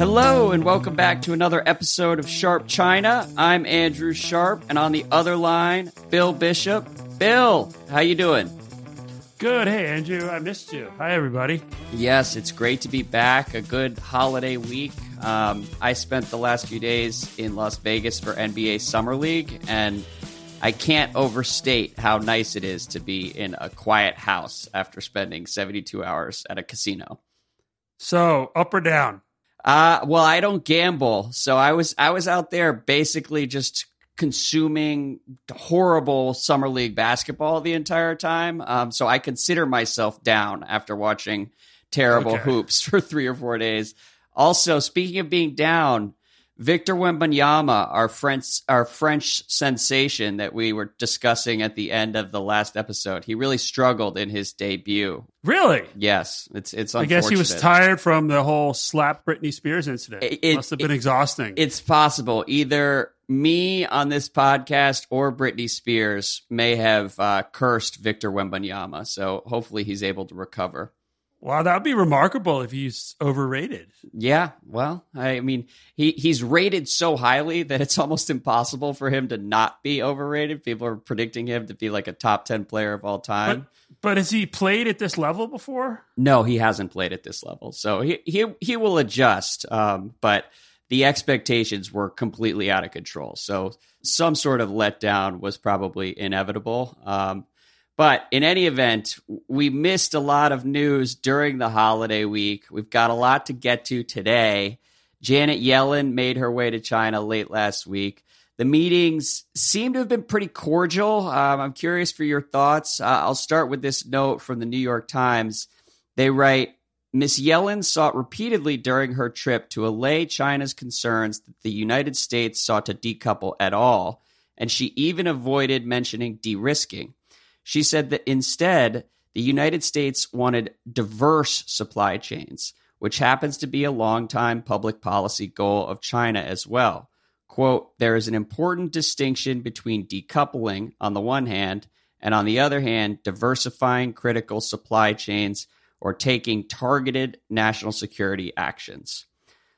Hello and welcome back to another episode of Sharp China. I'm Andrew Sharp, and on the other line, Bill Bishop. Bill, how you doing? Good. Hey, Andrew, I missed you. Hi, everybody. Yes, it's great to be back. A good holiday week. Um, I spent the last few days in Las Vegas for NBA Summer League, and I can't overstate how nice it is to be in a quiet house after spending 72 hours at a casino. So, up or down? Uh, well, I don't gamble, so I was I was out there basically just consuming horrible summer league basketball the entire time. Um, so I consider myself down after watching terrible okay. hoops for three or four days. Also, speaking of being down, Victor Wembanyama, our French our French sensation that we were discussing at the end of the last episode, he really struggled in his debut. Really? Yes, it's it's. I guess he was tired from the whole slap Britney Spears incident. It, it must have been it, exhausting. It's possible either me on this podcast or Britney Spears may have uh, cursed Victor Wembanyama, so hopefully he's able to recover. Wow, that would be remarkable if he's overrated. Yeah, well, I mean, he he's rated so highly that it's almost impossible for him to not be overrated. People are predicting him to be like a top 10 player of all time. But, but has he played at this level before? No, he hasn't played at this level. So he he he will adjust. Um, but the expectations were completely out of control. So some sort of letdown was probably inevitable. Um, but in any event, we missed a lot of news during the holiday week. We've got a lot to get to today. Janet Yellen made her way to China late last week. The meetings seem to have been pretty cordial. Um, I'm curious for your thoughts. Uh, I'll start with this note from the New York Times. They write Miss Yellen sought repeatedly during her trip to allay China's concerns that the United States sought to decouple at all, and she even avoided mentioning de risking. She said that instead, the United States wanted diverse supply chains, which happens to be a long-time public policy goal of China as well. Quote, there is an important distinction between decoupling on the one hand, and on the other hand, diversifying critical supply chains or taking targeted national security actions.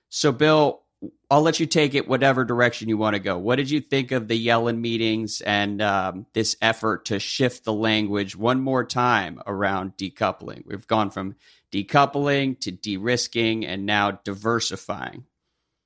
So, Bill, I'll let you take it whatever direction you want to go. What did you think of the Yellen meetings and um, this effort to shift the language one more time around decoupling? We've gone from decoupling to de risking and now diversifying.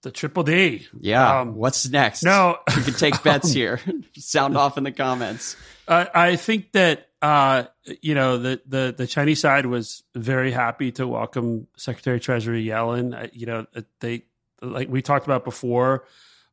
The triple D. Yeah. Um, What's next? No, you can take bets here. Sound off in the comments. Uh, I think that uh, you know the, the the Chinese side was very happy to welcome Secretary Treasury Yellen. Uh, you know they like we talked about before.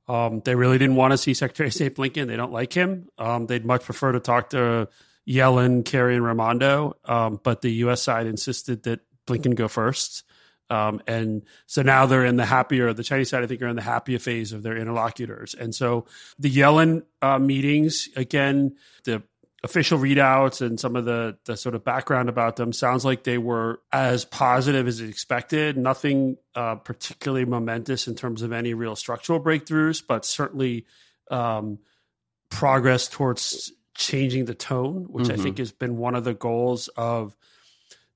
Um, they really didn't want to see Secretary of State Blinken. They don't like him. Um, they'd much prefer to talk to Yellen, Kerry, and Raimondo. Um, but the U.S. side insisted that Blinken go first. Um, and so now they're in the happier, the Chinese side, I think, are in the happier phase of their interlocutors. And so the Yellen uh, meetings, again, the official readouts and some of the the sort of background about them sounds like they were as positive as expected. Nothing uh, particularly momentous in terms of any real structural breakthroughs, but certainly um, progress towards changing the tone, which mm-hmm. I think has been one of the goals of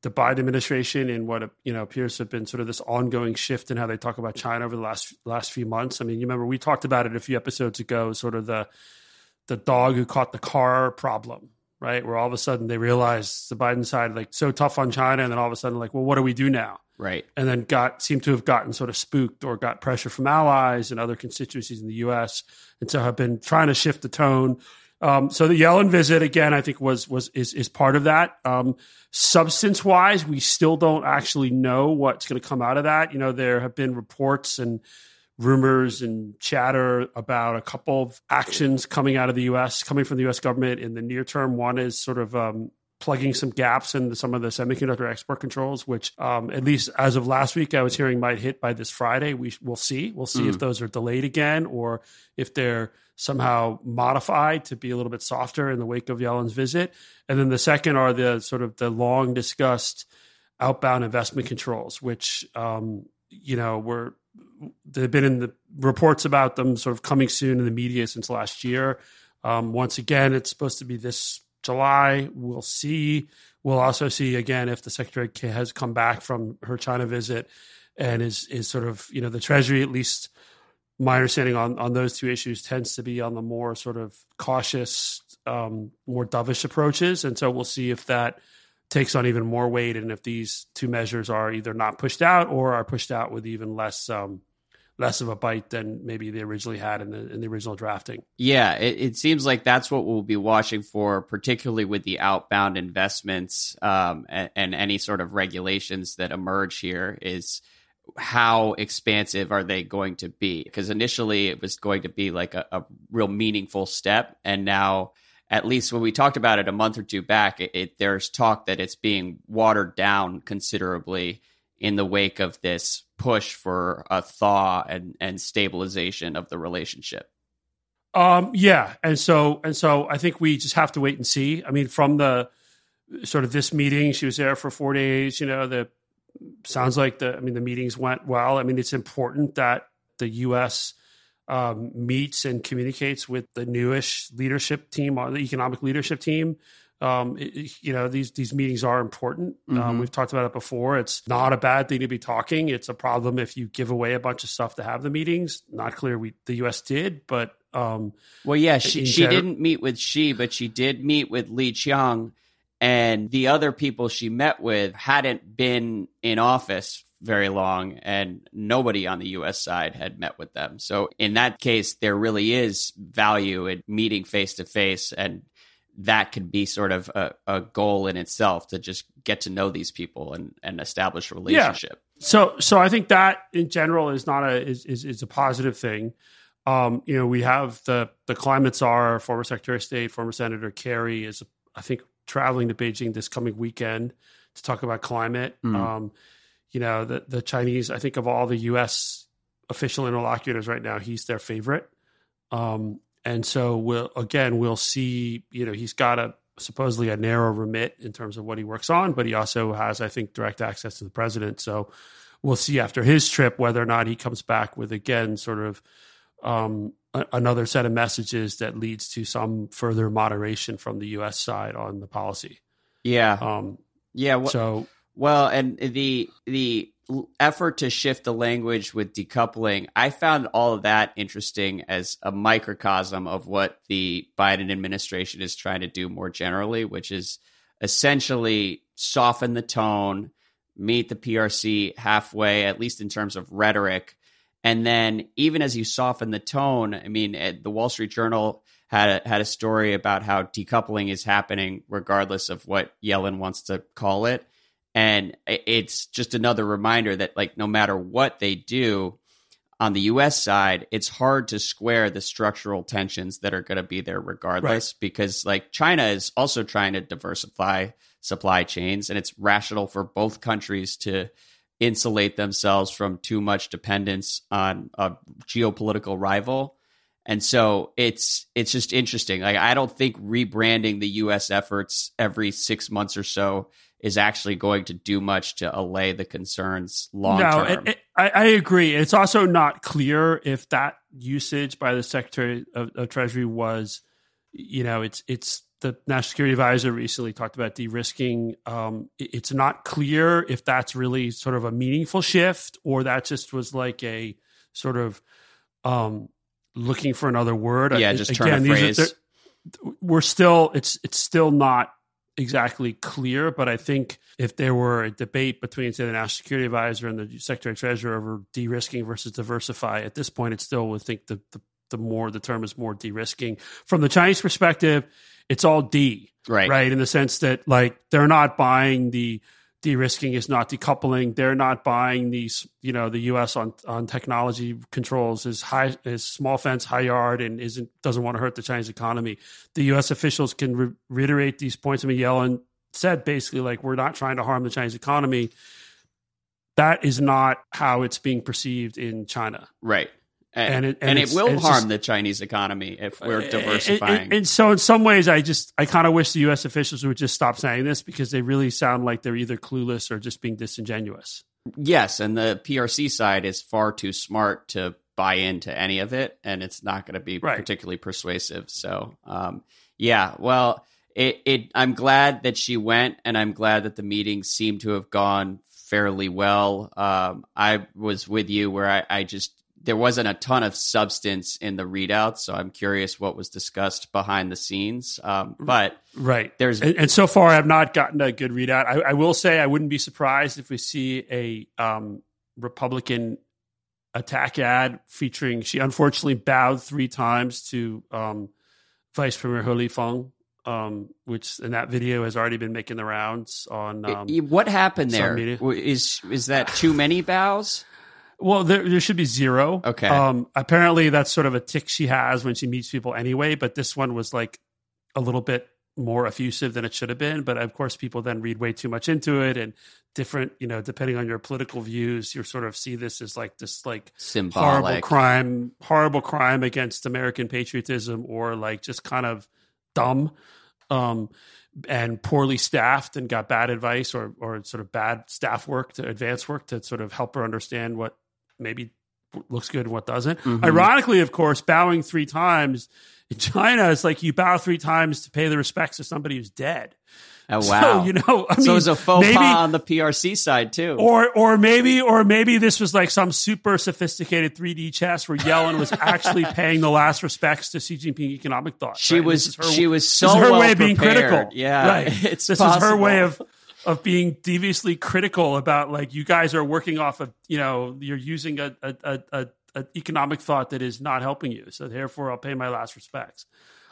the Biden administration and what you know appears to have been sort of this ongoing shift in how they talk about China over the last last few months. I mean, you remember we talked about it a few episodes ago, sort of the the dog who caught the car problem, right? Where all of a sudden they realized the Biden side like so tough on China, and then all of a sudden like, well, what do we do now? Right. And then got seemed to have gotten sort of spooked or got pressure from allies and other constituencies in the U.S. and so have been trying to shift the tone. Um, so the Yellen visit again, I think was was is is part of that. Um, substance wise, we still don't actually know what's going to come out of that. You know, there have been reports and rumors and chatter about a couple of actions coming out of the U.S., coming from the U.S. government in the near term. One is sort of um, plugging some gaps in some of the semiconductor export controls, which um, at least as of last week, I was hearing might hit by this Friday. We will see. We'll see mm. if those are delayed again or if they're somehow modified to be a little bit softer in the wake of Yellen's visit. And then the second are the sort of the long discussed outbound investment controls, which um, you know were they've been in the reports about them sort of coming soon in the media since last year. Um, once again, it's supposed to be this July. We'll see. We'll also see again if the secretary has come back from her China visit. and is is sort of you know the Treasury at least my understanding on on those two issues tends to be on the more sort of cautious, um, more dovish approaches, and so we'll see if that takes on even more weight and if these two measures are either not pushed out or are pushed out with even less um, less of a bite than maybe they originally had in the in the original drafting. Yeah, it, it seems like that's what we'll be watching for, particularly with the outbound investments um, and, and any sort of regulations that emerge here. Is how expansive are they going to be? Because initially it was going to be like a, a, real meaningful step, and now, at least when we talked about it a month or two back, it, it, there's talk that it's being watered down considerably in the wake of this push for a thaw and, and stabilization of the relationship. Um, yeah, and so and so I think we just have to wait and see. I mean, from the sort of this meeting, she was there for four days. You know, the sounds like the I mean the meetings went well. I mean, it's important that the U.S. Um, meets and communicates with the newish leadership team, or the economic leadership team, um, it, you know these these meetings are important. Um, mm-hmm. Um, we've talked about it before. It's not a bad thing to be talking. It's a problem if you give away a bunch of stuff to have the meetings. Not clear we the U.S. did, but um, well, yeah, she she didn't meet with Xi, but she did meet with Li Qiang, and the other people she met with hadn't been in office very long and nobody on the US side had met with them. So in that case there really is value in meeting face to face and that could be sort of a, a, goal in itself to just get to know these people and, and establish a relationship. Yeah. So, so I think that in general is not a is is, is a positive thing. Um, you know, we have the the climate czar, former Secretary of State, former Senator Kerry is I think traveling to Beijing this coming weekend to talk about climate. Mm. Um, you know, the the Chinese, I think of all the U.S. official interlocutors right now, he's their favorite. Um, and so we'll again we'll see. You know, he's got a supposedly a narrow remit in terms of what he works on, but he also has, I think, direct access to the president. So we'll see after his trip whether or not he comes back with again sort of um, a, another set of messages that leads to some further moderation from the U.S. side on the policy. Yeah. Um, yeah. Wh- so well, and the the effort to shift the language with decoupling, I found all of that interesting as a microcosm of what the Biden administration is trying to do more generally, which is essentially soften the tone, meet the PRC halfway, at least in terms of rhetoric. And then, even as you soften the tone, I mean, eh, the Wall Street Journal had a, had a story about how decoupling is happening regardless of what Yellen wants to call it. And it's just another reminder that, like, no matter what they do on the US side, it's hard to square the structural tensions that are going to be there regardless, right. because, like, China is also trying to diversify supply chains, and it's rational for both countries to insulate themselves from too much dependence on a geopolitical rival. And so it's it's just interesting. Like I don't think rebranding the US efforts every 6 months or so is actually going to do much to allay the concerns long term. No, it, it, I, I, agree. It's also not clear if that usage by the Secretary of, of, Treasury was, you know, it's it's the National Security Advisor recently talked about de-risking. Um, it, it's not clear if that's really sort of a meaningful shift or that just was like a sort of um, looking for another word. Yeah, just Again, turn a phrase. Are, we're still it's it's still not exactly clear, but I think if there were a debate between, say, the National Security Advisor and the Secretary of Treasury over de-risking versus diversify, at this point, it still would think the, the, the more the term is more de-risking. From the Chinese perspective, it's all D, right? Right, in the sense that like they're not buying the de-risking is not decoupling. They're not buying these, you know, the U.S. on on technology controls is high is small fence, high yard, and isn't doesn't want to hurt the Chinese economy. The U.S. officials can re- reiterate these points. I mean, Yellen said basically like we're not trying to harm the Chinese economy. That is not how it's being perceived in China. Right and, and it, and, and it will harm just, the Chinese economy if we're diversifying. And, and, so, in some ways, I just I kind of wish the U.S. officials would just stop saying this because they really sound like they're either clueless or just being disingenuous. Yes, and the PRC side is far too smart to buy into any of it, and it's not going to be right. particularly persuasive. So, um, yeah, well, it, it I'm glad that she went, and I'm glad that the meeting seemed to have gone fairly well. Um, I was with you where I, I just there wasn't a ton of substance in the readout, so I'm curious what was discussed behind the scenes. Um, but right there's and, and, so far I've not gotten a good readout. I, I, will say I wouldn't be surprised if we see a um, Republican attack ad featuring. She unfortunately bowed three times to um, Vice Premier He Lifeng. Um, which in that video has already been making the rounds on. Um, what happened there? Is is that too many bows? Well, there, there should be zero. Okay. Um, apparently, that's sort of a tick she has when she meets people anyway. But this one was like a little bit more effusive than it should have been. But of course, people then read way too much into it, and different, you know, depending on your political views, you sort of see this as like this like Symbolic. horrible crime, horrible crime against American patriotism, or like just kind of dumb. Um, and poorly staffed and got bad advice or or sort of bad staff work to advance work to sort of help her understand what maybe looks good and what doesn't. Mm-hmm. Ironically, of course, bowing three times in China is like you bow three times to pay the respects to somebody who's dead. Oh wow! So, you know, I so mean, it was a faux maybe, pas on the PRC side too, or or maybe or maybe this was like some super sophisticated 3D chess where Yellen was actually paying the last respects to Xi Jinping economic thought. She right? was her, she was so her well way of being critical. Yeah, right. It's this possible. is her way of of being deviously critical about like you guys are working off of you know you're using a a, a, a, economic thought that is not helping you. So therefore, I'll pay my last respects.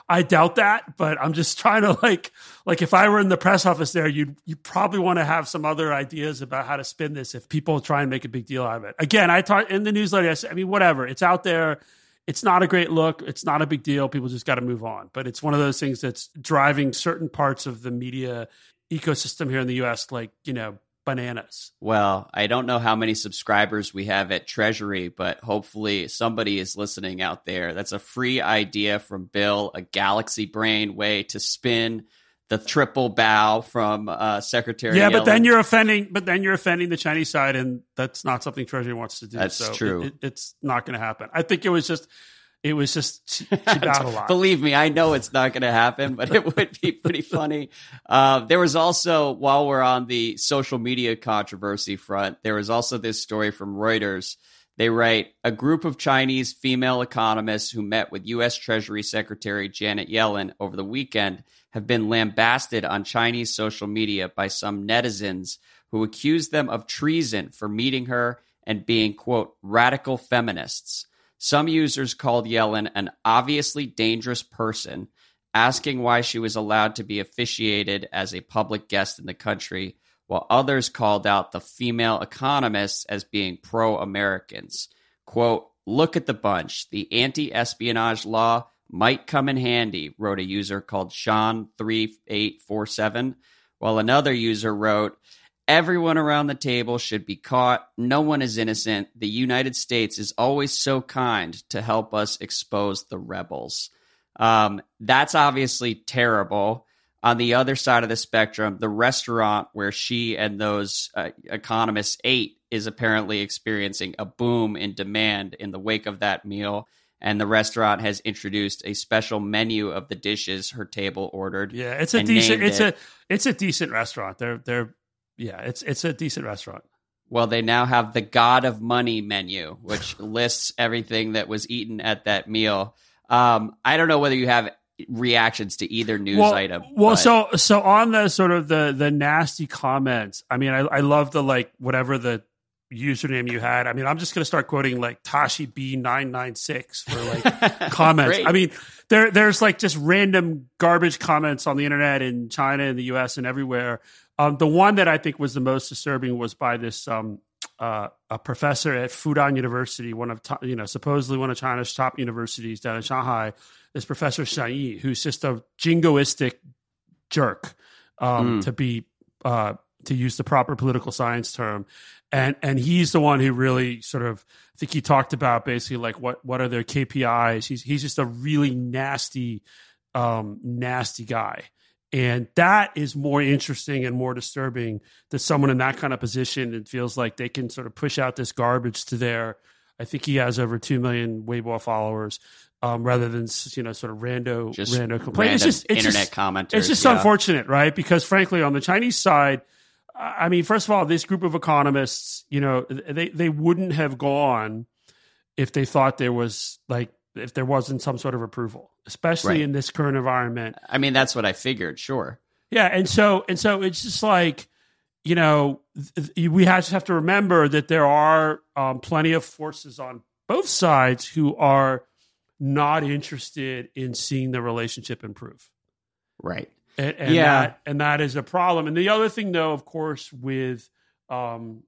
I doubt that, but I'm just trying to like like if I were in the press office there, you'd you probably want to have some other ideas about how to spin this if people try and make a big deal out of it. Again, I talked in the newsletter. I, said, I mean, whatever, it's out there. It's not a great look. It's not a big deal. People just got to move on. But it's one of those things that's driving certain parts of the media ecosystem here in the U.S. like you know bananas. Well, I don't know how many subscribers we have at Treasury, but hopefully somebody is listening out there. That's a free idea from Bill, a galaxy brain way to spin the triple bow from uh, Secretary. Yeah, Yellen. but then you're offending. But then you're offending the Chinese side, and that's not something Treasury wants to do. That's so true. It, it, it's not going to happen. I think it was just. It was just she, she bowed a lot. Believe me, I know it's not going to happen, but it would be pretty funny. Uh, there was also, while we're on the social media controversy front, there was also this story from Reuters. They write a group of Chinese female economists who met with U.S. Treasury Secretary Janet Yellen over the weekend have been lambasted on Chinese social media by some netizens who accuse them of treason for meeting her and being, quote, radical feminists. Some users called Yellen an obviously dangerous person, asking why she was allowed to be officiated as a public guest in the country, while others called out the female economists as being pro Americans. Quote, look at the bunch. The anti espionage law might come in handy, wrote a user called Sean3847, while another user wrote, Everyone around the table should be caught. No one is innocent. The United States is always so kind to help us expose the rebels. Um, that's obviously terrible. On the other side of the spectrum, the restaurant where she and those uh, economists ate is apparently experiencing a boom in demand in the wake of that meal. And the restaurant has introduced a special menu of the dishes her table ordered. Yeah, it's a decent. It's it. a it's a decent restaurant. They're they're yeah, it's it's a decent restaurant. Well, they now have the God of Money menu, which lists everything that was eaten at that meal. Um, I don't know whether you have reactions to either news well, item. Well, but. so so on the sort of the the nasty comments. I mean, I, I love the like whatever the username you had. I mean, I'm just going to start quoting like Tashi B996 for like comments. I mean, there there's like just random garbage comments on the internet in China and the US and everywhere um, the one that I think was the most disturbing was by this um, uh, a professor at Fudan University, one of you know supposedly one of China's top universities down in Shanghai. This professor Shen Yi, who's just a jingoistic jerk, um, mm. to be uh, to use the proper political science term, and and he's the one who really sort of I think he talked about basically like what what are their KPIs. He's he's just a really nasty, um, nasty guy. And that is more interesting and more disturbing to someone in that kind of position. It feels like they can sort of push out this garbage to their I think he has over two million Weibo followers. Um, rather than you know sort of rando Just rando complaint. It's just it's internet just, commenters. it's just yeah. unfortunate, right? Because frankly, on the Chinese side, I mean, first of all, this group of economists, you know, they they wouldn't have gone if they thought there was like if there wasn't some sort of approval, especially Right. in this current environment. I mean, that's what I figured. Sure. Yeah, and so and so it's just like you know we have, just have to remember that there are um, plenty of forces on both sides who are not interested in seeing the relationship improve. Right. And, and Yeah. that and that is a problem. And the other thing, though, of course, with um,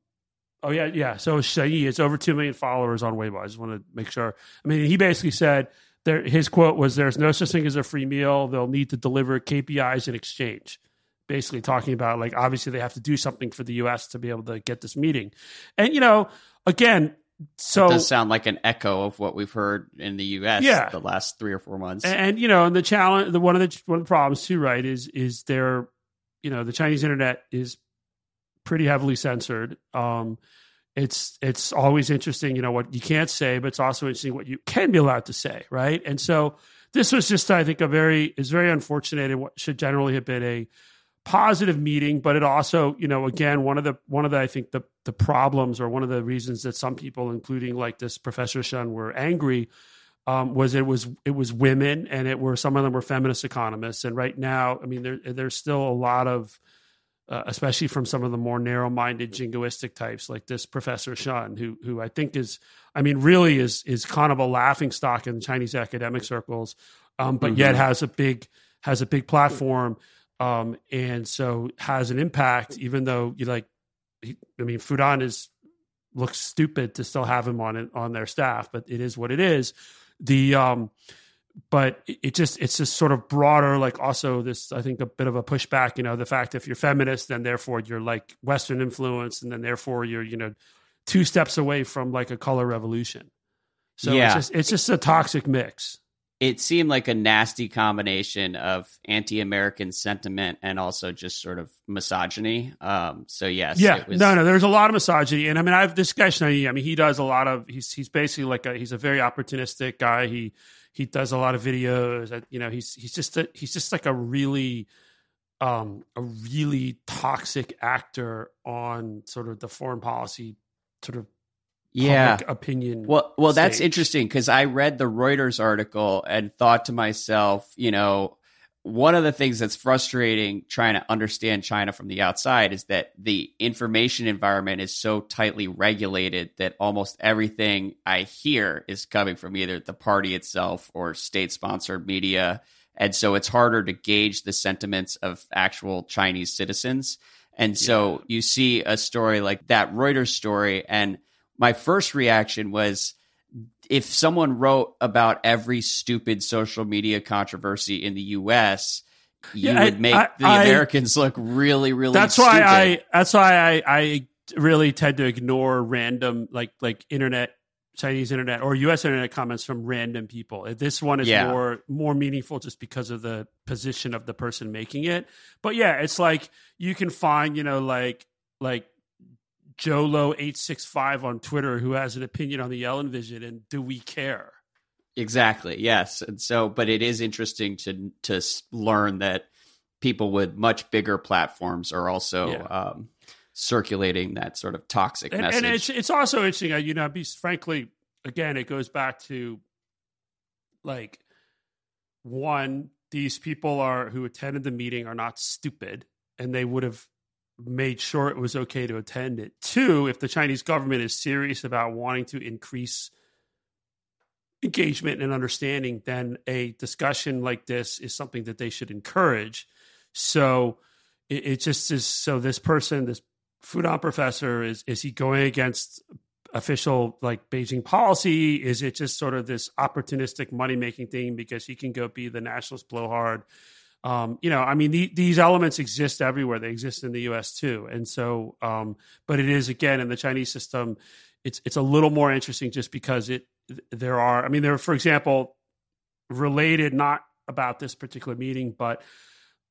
oh yeah, yeah. So Shai, it's over two million followers on Weibo. I just want to make sure. I mean, he basically said there. His quote was, "There's no such thing as a free meal. They'll need to deliver KPIs in exchange." Basically, talking about like obviously they have to do something for the U.S. to be able to get this meeting, and you know, again, so it does sound like an echo of what we've heard in the U.S. Yeah. the last three or four months. and, and, you know, and the challenge, the one of the one of the problems too, right, is is there, you know, the Chinese internet is pretty heavily censored. Um, it's it's always interesting, you know, what you can't say, but it's also interesting what you can be allowed to say, right? And so this was just, I think, a very is very unfortunate and what should generally have been a positive meeting, but it also, you know, again, one of the one of the I think the the problems or one of the reasons that some people, including like this Professor Shen, were angry um, was it was it was women and it were some of them were feminist economists and right now I mean there there's still a lot of uh, especially from some of the more narrow-minded jingoistic types like this Professor Shen who who I think is I mean really is is kind of a laughing stock in Chinese academic circles um, but yet Mhm. has a big has a big platform um, and so has an impact even though you like he, I mean Fudan is looks stupid to still have him on it on their staff but it is what it is the um but it just it's just sort of broader like also this i think a bit of a pushback you know the fact if you're feminist then therefore you're like western influence and then therefore you're you know two steps away from like a color revolution. So Yeah. it's just it's just a toxic mix. It seemed like a nasty combination of anti-American sentiment and also just sort of misogyny. Um, so yes, yeah. it was, no no there's a lot of misogyny. And i mean i've this guy Schneider, i mean he does a lot of he's he's basically like a he's a very opportunistic guy. He he does a lot of videos you know he's he's just a, he's just like a really um a really toxic actor on sort of the foreign policy sort of yeah. opinion Well, well, that's interesting because I read the Reuters article and thought to myself, you know, one of the things that's frustrating trying to understand China from the outside is that the information environment is so tightly regulated that almost everything I hear is coming from either the party itself or state sponsored media. And so it's harder to gauge the sentiments of actual Chinese citizens. And so you see a story like that Reuters story, and my first reaction was if someone wrote about every stupid social media controversy in the US, you Yeah, I- would make I- the I- Americans look really, really that's stupid. why I that's why I I really tend to ignore random like like internet Chinese internet or US internet comments from random people. This one is Yeah. more more meaningful just because of the position of the person making it. But yeah, it's like you can find, you know, like like Jolo eight six five on Twitter who has an opinion on the Yellen vision and do we care? Exactly. Yes. And so, but it is interesting to to learn that people with much bigger platforms are also Yeah. um, circulating that sort of toxic and, message. and it's it's also interesting. uh, You know, be frankly, again, it goes back to like one. These people are who attended the meeting are not stupid, and they would have made sure it was okay to attend it. Two, if the Chinese government is serious about wanting to increase engagement and understanding, then a discussion like this is something that they should encourage. So it, it just is. So this person, this Fudan professor, is is he going against official like Beijing policy? Is it just sort of this opportunistic money making thing because he can go be the nationalist blowhard? Um, you know, I mean, the, these elements exist everywhere. They exist in the U.S. too, and so, um, but it is again in the Chinese system. It's it's a little more interesting just because it there are. I mean, there, are, for example, related not about this particular meeting, but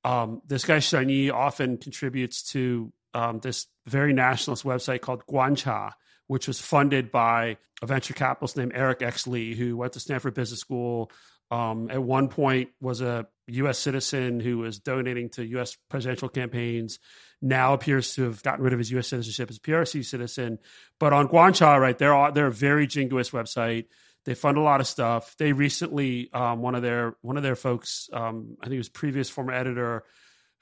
um, this guy Shen Yi often contributes to um, this very nationalist website called Guancha, which was funded by a venture capitalist named Eric X. Li, who went to Stanford Business School. Um, at one point, was a U.S. citizen who was donating to U.S. presidential campaigns. Now appears to have gotten rid of his U.S. citizenship as a PRC citizen. But on Guancha, right, they're they're a very jingoist website. They fund a lot of stuff. They recently um, one of their one of their folks, um, I think it was previous former editor,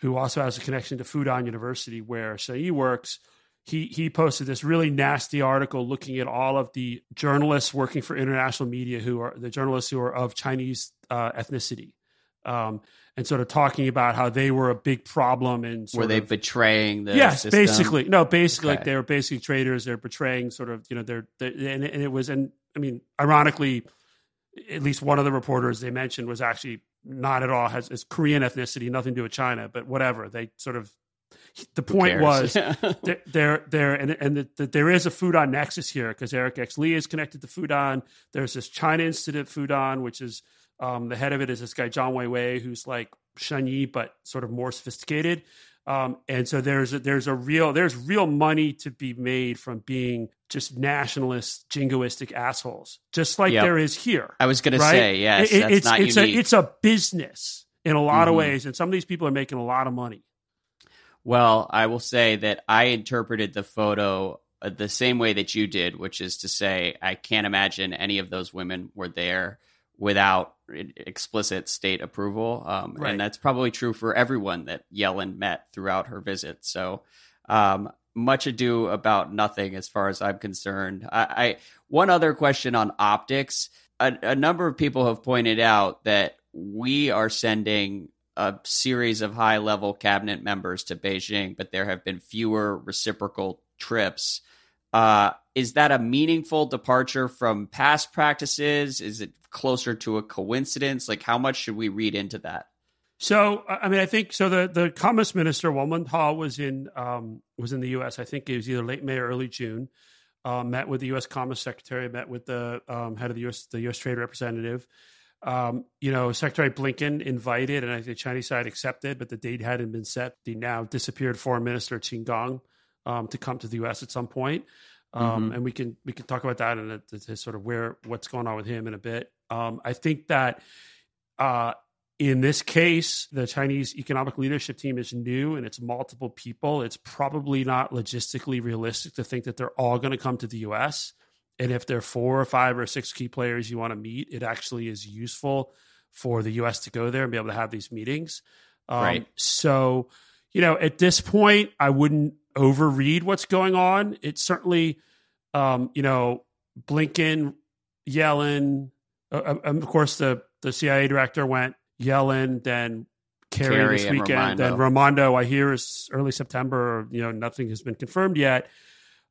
who also has a connection to Fudan University where Shai works he he posted this really nasty article looking at all of the journalists working for international media who are the journalists who are of Chinese uh, ethnicity, um, and sort of talking about how they were a big problem and were they of, betraying the yes system? basically no basically Okay. like they were basically traitors they're betraying sort of you know they're, they and, and it was and I mean ironically at least one of the reporters they mentioned was actually not at all has, Korean ethnicity nothing to do with China but whatever they sort of the point was there, there, and, and that that there is a Fudan nexus here because Eric X. Li is connected to Fudan. There's this China Institute Fudan, which is um, the head of it is this guy Zhang Weiwei, who's like Shen Yi but sort of more sophisticated. Um, and so there's a, there's a real there's real money to be made from being just nationalist jingoistic assholes, just like Yep. there is here. I was going to say yes. It- that's it's it's unique. a it's a business in a lot of Mhm. ways, and some of these people are making a lot of money. Well, I will say that I interpreted the photo uh, the same way that you did, which is to say, I can't imagine any of those women were there without explicit state approval. Um, Right. And that's probably true for everyone that Yellen met throughout her visit. So, um, much ado about nothing as far as I'm concerned. I, I one other question on optics. A, a number of people have pointed out that we are sending a series of high level cabinet members to Beijing, but there have been fewer reciprocal trips. Uh, is that a meaningful departure from past practices? Is it closer to a coincidence? Like, how much should we read into that? So, I mean, I think so. The the Commerce Minister Wang Wentao was in um, was in the U.S. I think it was either late May or early June. Uh, met with the U.S. Commerce Secretary. Met with the um, head of the U.S. the U.S. Trade Representative. Um, you know, Secretary Blinken invited, and I think the Chinese side accepted, but the date hadn't been set. The now disappeared Foreign Minister Qin Gang um, to come to the U.S. at some point. Um, Mhm. and we can we can talk about that and sort of where what's going on with him in a bit. Um, I think that uh, in this case, the Chinese economic leadership team is new and it's multiple people. It's probably not logistically realistic to think that they're all going to come to the US. And if there are four or five or six key players you want to meet, it actually is useful for the US to go there and be able to have these meetings. Um, Right. So, you know, at this point, I wouldn't overread what's going on. It's certainly, um, you know, Blinken, Yellen, uh, uh, of course, the, the CIA director went Yellen, then Kerry, Kerry this weekend, then Raimondo. I hear is early September. You know, nothing has been confirmed yet.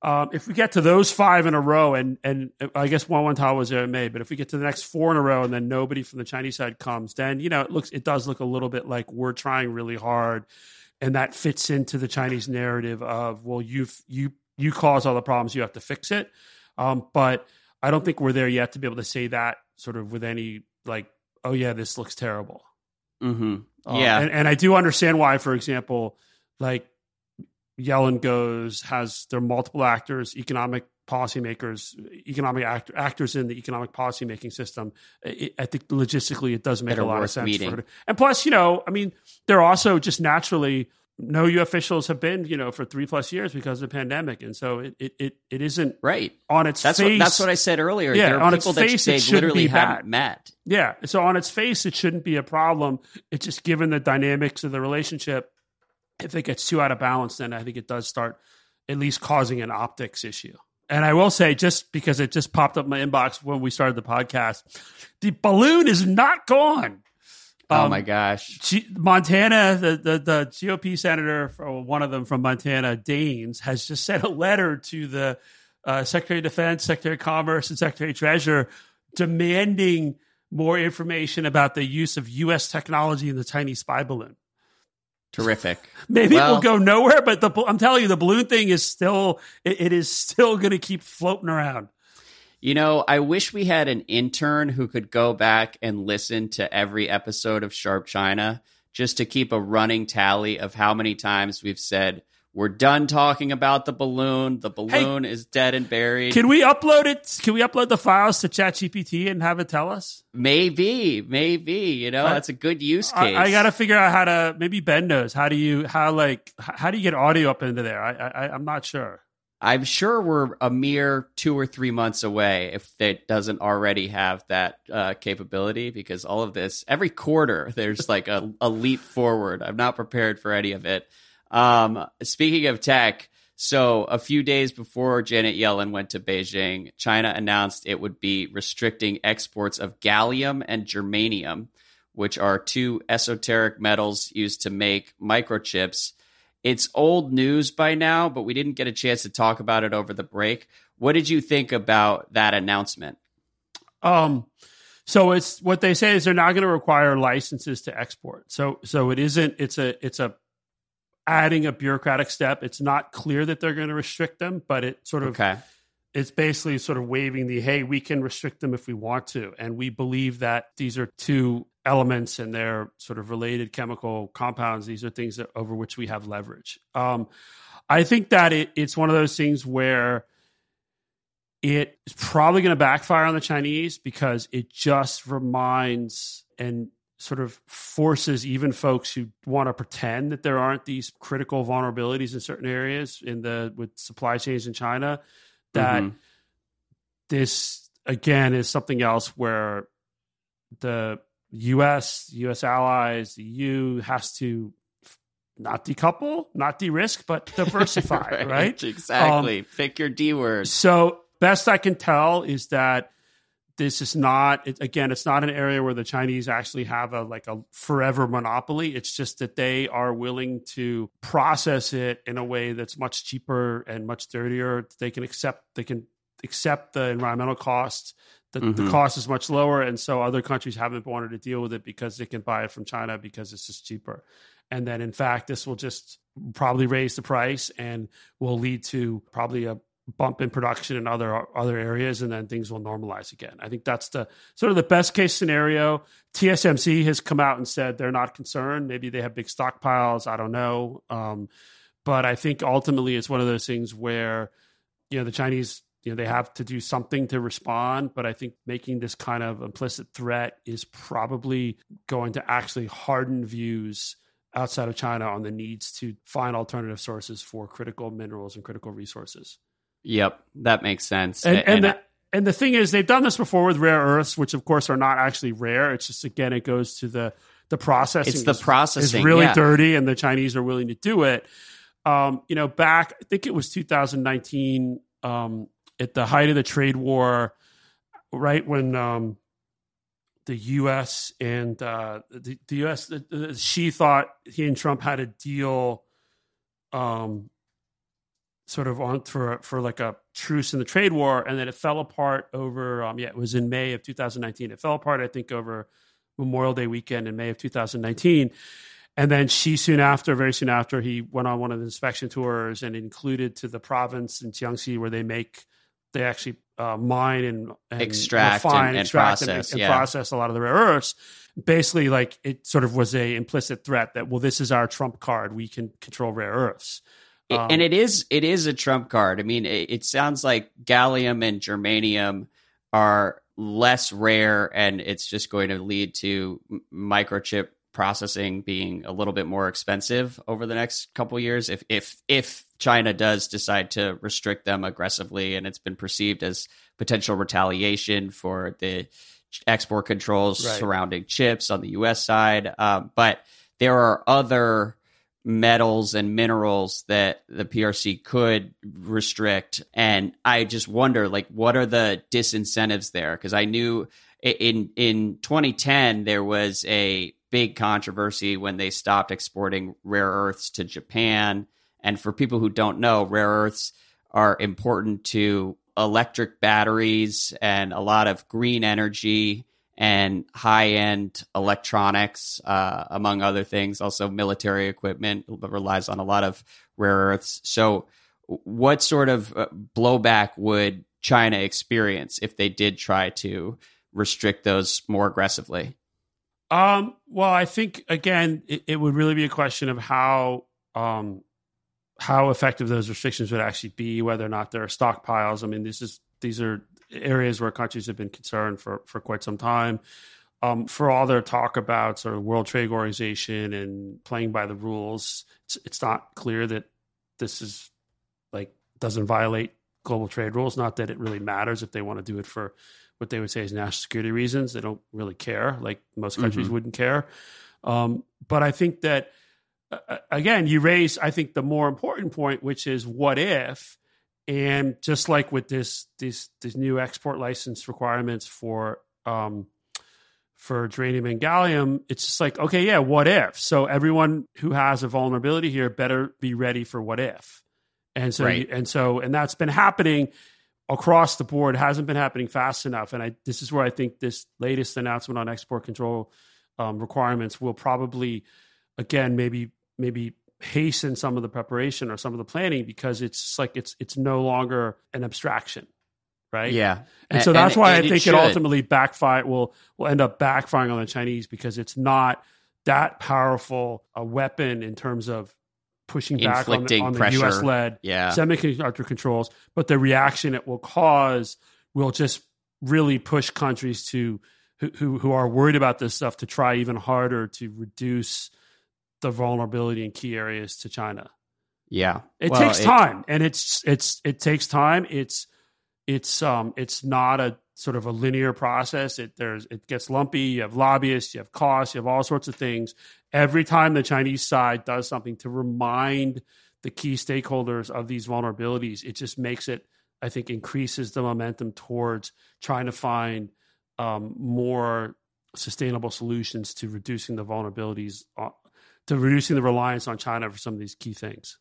Um, if we get to those five in a row, and and I guess one one Tao was there in May, but if we get to the next four in a row, and then nobody from the Chinese side comes, then you know it looks it does look a little bit like we're trying really hard, and that fits into the Chinese narrative of well, you you you cause all the problems, you have to fix it. Um, but I don't think we're there yet to be able to say that sort of with any like, oh yeah, this looks terrible. Mm-hmm. Um, Yeah. and, and I do understand why, for example, like Yellen goes has there are multiple actors, economic policymakers, economic act, actors in the economic policymaking system. I I think logistically it does make a lot of sense. meeting. For. And plus, you know, I mean, they're also just naturally no U officials have been, you know, for three plus years because of the pandemic, and so it it it, it isn't Right. on its That's face. what that's what I said earlier. Yeah, there are on its people that face, they it literally be haven't met. Yeah. So on its face, it shouldn't be a problem. It's just given the dynamics of the relationship, if it gets too out of balance, then I think it does start at least causing an optics issue. And I will say, just because it just popped up in my inbox when we started the podcast, the balloon is not gone. oh Um, my gosh. G- Montana, the, the the GOP senator, for one of them from Montana, Daines, has just sent a letter to the uh, Secretary of Defense, Secretary of Commerce, and Secretary of Treasurer demanding more information about the use of U.S. technology in the Chinese spy balloon. Terrific. Maybe it Well- will go nowhere, but the, I'm telling you, the balloon thing is still it, it is still going to keep floating around. You know, I wish we had an intern who could go back and listen to every episode of Sharp China just to keep a running tally of how many times we've said we're done talking about the balloon. The balloon hey, is dead and buried. Can we upload it? Can we upload the files to ChatGPT and have it tell us? Maybe, maybe. You know, that's a good use case. I, I got to figure out how to. Maybe Ben knows how do you how like how do you get audio up into there? I, I I'm not sure. I'm sure we're a mere two or three months away if it doesn't already have that uh, capability because all of this, every quarter, there's like a, a leap forward. I'm not prepared for any of it. Um, speaking of tech, so a few days before Janet Yellen went to Beijing, China announced it would be restricting exports of gallium and germanium, which are two esoteric metals used to make microchips it's old news by now, but we didn't get a chance to talk about it over the break. What did you think about that announcement? Um, so it's what they say is they're not going to require licenses to export. So so it isn't. It's a it's a adding a bureaucratic step. It's not clear that they're going to restrict them, but it sort of okay. It's basically sort of waving the hey, we can restrict them if we want to, and we believe that these are two elements and they're sort of related chemical compounds. These are things that, over which we have leverage. Um, I think that it, it's one of those things where it's probably going to backfire on the Chinese because it just reminds and sort of forces even folks who want to pretend that there aren't these critical vulnerabilities in certain areas in the with supply chains in China that mm-hmm. this again is something else where the U.S., U.S. allies, the EU has to not decouple, not de-risk, but diversify, right, right? Exactly. Um, Pick your D word. So best I can tell is that this is not it, again it's not an area where the chinese actually have a like a forever monopoly it's just that they are willing to process it in a way that's much cheaper and much dirtier they can accept they can accept the environmental costs the, mm-hmm. the cost is much lower, and so other countries haven't wanted to deal with it because they can buy it from China because it's just cheaper. And then, in fact, this will just probably raise the price and will lead to probably a bump in production in other other areas, and then things will normalize again. I think that's the sort of the best case scenario. TSMC has come out and said they're not concerned. Maybe they have big stockpiles. I don't know, um, but I think ultimately it's one of those things where you know the Chinese you know they have to do something to respond but i think making this kind of implicit threat is probably going to actually harden views outside of china on the needs to find alternative sources for critical minerals and critical resources yep that makes sense and, and, and the, and the thing is they've done this before with rare earths which of course are not actually rare it's just again it goes to the the processing it's the processing is really yeah. dirty and the chinese are willing to do it um, you know back i think it was 2019 um, at the height of the trade war, right when um, the U.S. and uh, the, the, U.S. The, Xi thought he and Trump had a deal, um, sort of on for for like a truce in the trade war, and then it fell apart over. Um, yeah, it was in May of 2019. It fell apart, I think, over Memorial Day weekend in May of 2019. And then Xi soon after, very soon after, he went on one of the inspection tours and included to the province in Jiangxi where they make they actually uh, mine and, and extract refine, and, and extract process, and, yeah. process a lot of the rare earths. Basically, like it sort of was a implicit threat that well, this is our trump card. We can control rare earths. Um, and it is it is a trump card. I mean, it, it sounds like gallium and germanium are less rare, and it's just going to lead to microchip processing being a little bit more expensive over the next couple years if if if China does decide to restrict them aggressively and it's been perceived as potential retaliation for the export controls right. surrounding chips on the US side um, but there are other metals and minerals that the PRC could restrict. And I just wonder like what are the disincentives there? Because I knew in in 2010 there was a big controversy when they stopped exporting rare earths to Japan. And for people who don't know, rare earths are important to electric batteries and a lot of green energy and high end electronics, uh, among other things. Also, military equipment relies on a lot of rare earths. So, what sort of uh, blowback would China experience if they did try to restrict those more aggressively? Um, well, I think again, it, it, would really be a question of how um, how effective those restrictions would actually be, whether or not there are stockpiles. I mean, this is these are areas where countries have been concerned for for quite some time. Um, for all their talk about sort of World Trade Organization and playing by the rules, it's, it's not clear that this is like doesn't violate global trade rules. Not that it really matters if they want to do it for what they would say is national security reasons. They don't really care, like most countries mm-hmm. wouldn't care. Um, but I think that uh, again, you raise, I think, the more important point, which is what if, and just like with this, these these new export license requirements for um, for germanium and gallium, it's just like, okay, yeah, what if? So everyone who has a vulnerability here better be ready for what if. And so, right. and so, and that's been happening across the board. Hasn't been happening fast enough. And I, this is where I think this latest announcement on export control um, requirements will probably, again, maybe maybe hasten some of the preparation or some of the planning because it's like it's it's no longer an abstraction right? Yeah. And, so that's and, why and i think it, it, ultimately backfire will will end up backfiring on the chinese because it's not that powerful a weapon in terms of pushing back on, the, on the us led yeah. semiconductor controls but the reaction it will cause will just really push countries to who, who, who are worried about this stuff to try even harder to reduce the vulnerability in key areas to China. Yeah. It well, takes time and it's it's it takes time. It's it's um it's not a sort of a linear process. It there's it gets lumpy, you have lobbyists, you have costs, you have all sorts of things. Every time the Chinese side does something to remind the key stakeholders of these vulnerabilities, it just makes it I think increases the momentum towards trying to find um, more sustainable solutions to reducing the vulnerabilities uh, to reducing the reliance on China for some of these key things.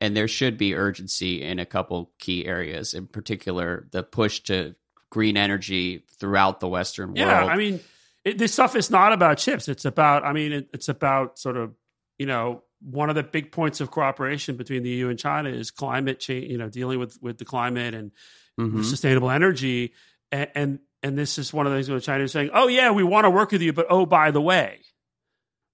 And there should be urgency in a couple key areas, in particular, the push to green energy throughout the Western world. Yeah, I mean, it, this stuff is not about chips. It's about, I mean, it, it's about sort of, you know, one of the big points of cooperation between the EU and China is climate change. You know, dealing with with the climate and mm-hmm. sustainable energy. And, and and this is one of the things where China is saying, "Oh yeah, we want to work with you, but oh by the way."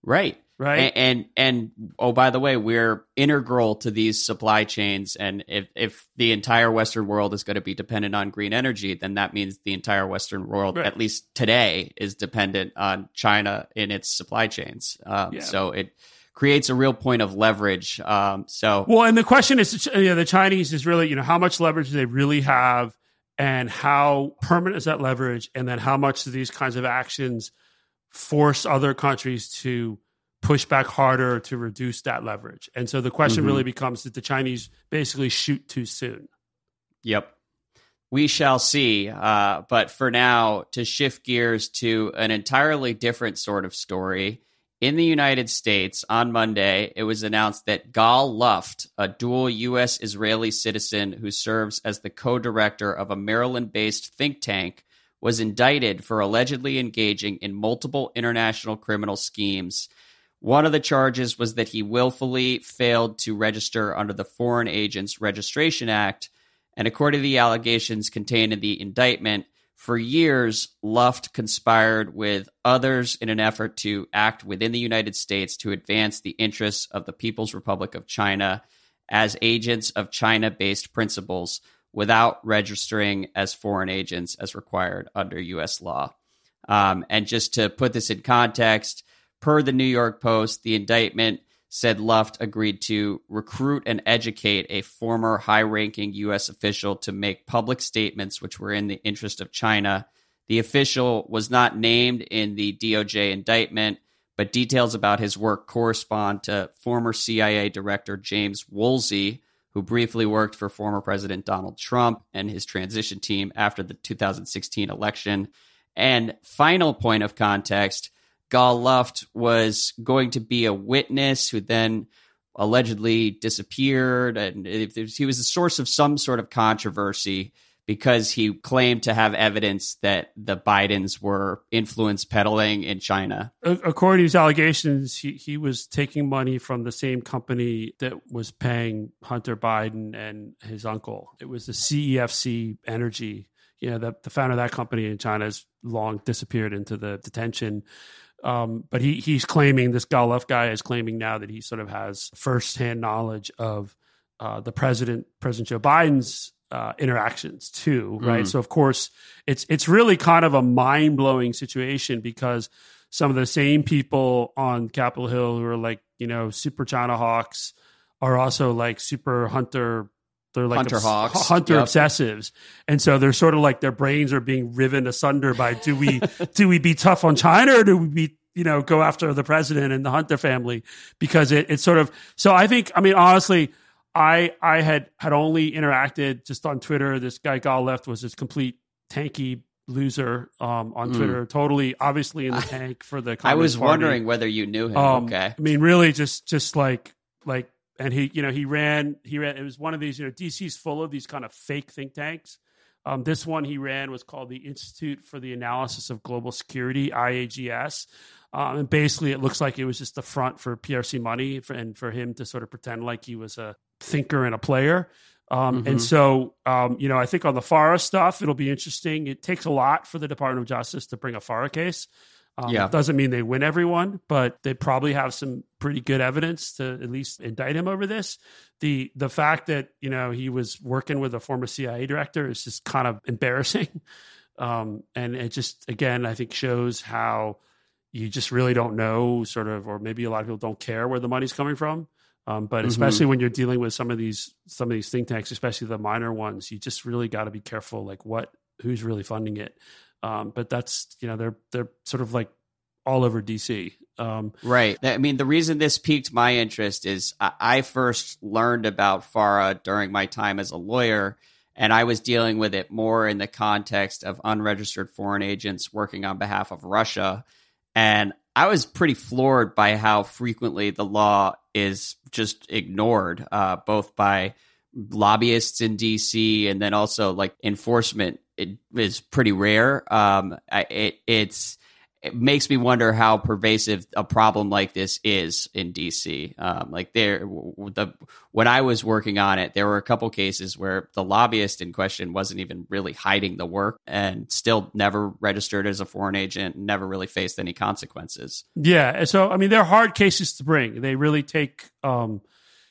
Right right? And, and and oh by the way we're integral to these supply chains. And if if the entire western world is going to be dependent on green energy then that means the entire western world right. at least today is dependent on china in its supply chains. Um, yeah. so it creates a real point of leverage. Um, so well and the question is you know, the chinese is really you know how much leverage do they really have? And how permanent is that leverage? And then how much do these kinds of actions force other countries to push back harder to reduce that leverage. And so the question mm-hmm. really becomes did the Chinese basically shoot too soon? Yep. We shall see. Uh, but for now, to shift gears to an entirely different sort of story. In the United States, on Monday, it was announced that Gal Luft, a dual U.S. Israeli citizen who serves as the co director of a Maryland based think tank, was indicted for allegedly engaging in multiple international criminal schemes one of the charges was that he willfully failed to register under the Foreign Agents Registration Act. And according to the allegations contained in the indictment, for years, Luft conspired with others in an effort to act within the United States to advance the interests of the People's Republic of China as agents of China based principles without registering as foreign agents as required under U.S. law. Um, and just to put this in context, Per the New York Post, the indictment said Luft agreed to recruit and educate a former high ranking U.S. official to make public statements which were in the interest of China. The official was not named in the DOJ indictment, but details about his work correspond to former CIA Director James Woolsey, who briefly worked for former President Donald Trump and his transition team after the 2016 election. And final point of context Gal Luft was going to be a witness who then allegedly disappeared. And he was a source of some sort of controversy because he claimed to have evidence that the Bidens were influence peddling in China. According to his allegations, he, he was taking money from the same company that was paying Hunter Biden and his uncle. It was the CEFC Energy. You know, the, the founder of that company in China has long disappeared into the detention. Um, but he he's claiming this Gal guy is claiming now that he sort of has firsthand knowledge of uh, the president, President Joe Biden's uh, interactions too, right? Mm. So of course, it's it's really kind of a mind blowing situation because some of the same people on Capitol Hill who are like you know super China hawks are also like super hunter. They're like Hunter obs- hawks. hunter Yep. obsessives, and so they're sort of like their brains are being riven asunder by do we do we be tough on China or do we be you know go after the president and the Hunter family because it, it's sort of so I think I mean honestly I I had had only interacted just on Twitter. This guy Luft was this complete tanky loser um, on Mm. Twitter, totally obviously in the tank for the. I was Party. wondering whether you knew him. Um, okay. I mean, really, just just like like, and he, you know, he ran. He ran. It was one of these. You know, DC's full of these kind of fake think tanks. Um, this one he ran was called the Institute for the Analysis of Global Security (IAGS), um, and basically it looks like it was just the front for PRC money for, and for him to sort of pretend like he was a thinker and a player. Um, Mhm. And so, um, you know, I think on the FARA stuff, it'll be interesting. It takes a lot for the Department of Justice to bring a FARA case. Um, Yeah. Doesn't mean they win everyone, but they probably have some pretty good evidence to at least indict him over this. The the fact that you know he was working with a former CIA director is just kind of embarrassing, um, and it just again I think shows how you just really don't know sort of, or maybe a lot of people don't care where the money's coming from. Um, but Mhm. especially when you're dealing with some of these some of these think tanks, especially the minor ones, you just really got to be careful, like what who's really funding it. Um, but that's you know they're they're sort of like all over DC. Um, Right. I mean, the reason this piqued my interest is I, first learned about FARA during my time as a lawyer, and I was dealing with it more in the context of unregistered foreign agents working on behalf of Russia. And I was pretty floored by how frequently the law is just ignored, uh, both by lobbyists in DC and then also like enforcement. It is pretty rare. Um, it, it's it makes me wonder how pervasive a problem like this is in DC. Um, like there, the when I was working on it, there were a couple cases where the lobbyist in question wasn't even really hiding the work and still never registered as a foreign agent, never really faced any consequences. yeah, so I mean they're hard cases to bring. They really take. Um,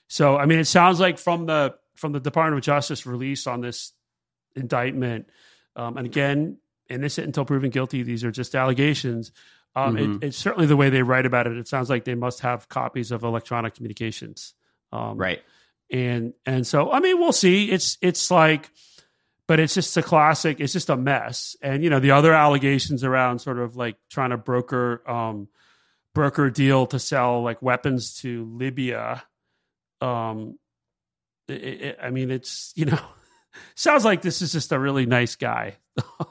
so I mean, it sounds like from the from the Department of Justice release on this indictment, um, and again, innocent until proven guilty. These are just allegations. Um, Mhm. it, it's certainly the way they write about it. It sounds like they must have copies of electronic communications. Um, Right. and and so I mean we'll see. It's it's like, but it's just a classic. It's just a mess. And you know the other allegations around sort of like trying to broker um, broker a deal to sell like weapons to Libya. Um, it, it, I mean it's you know sounds like this is just a really nice guy.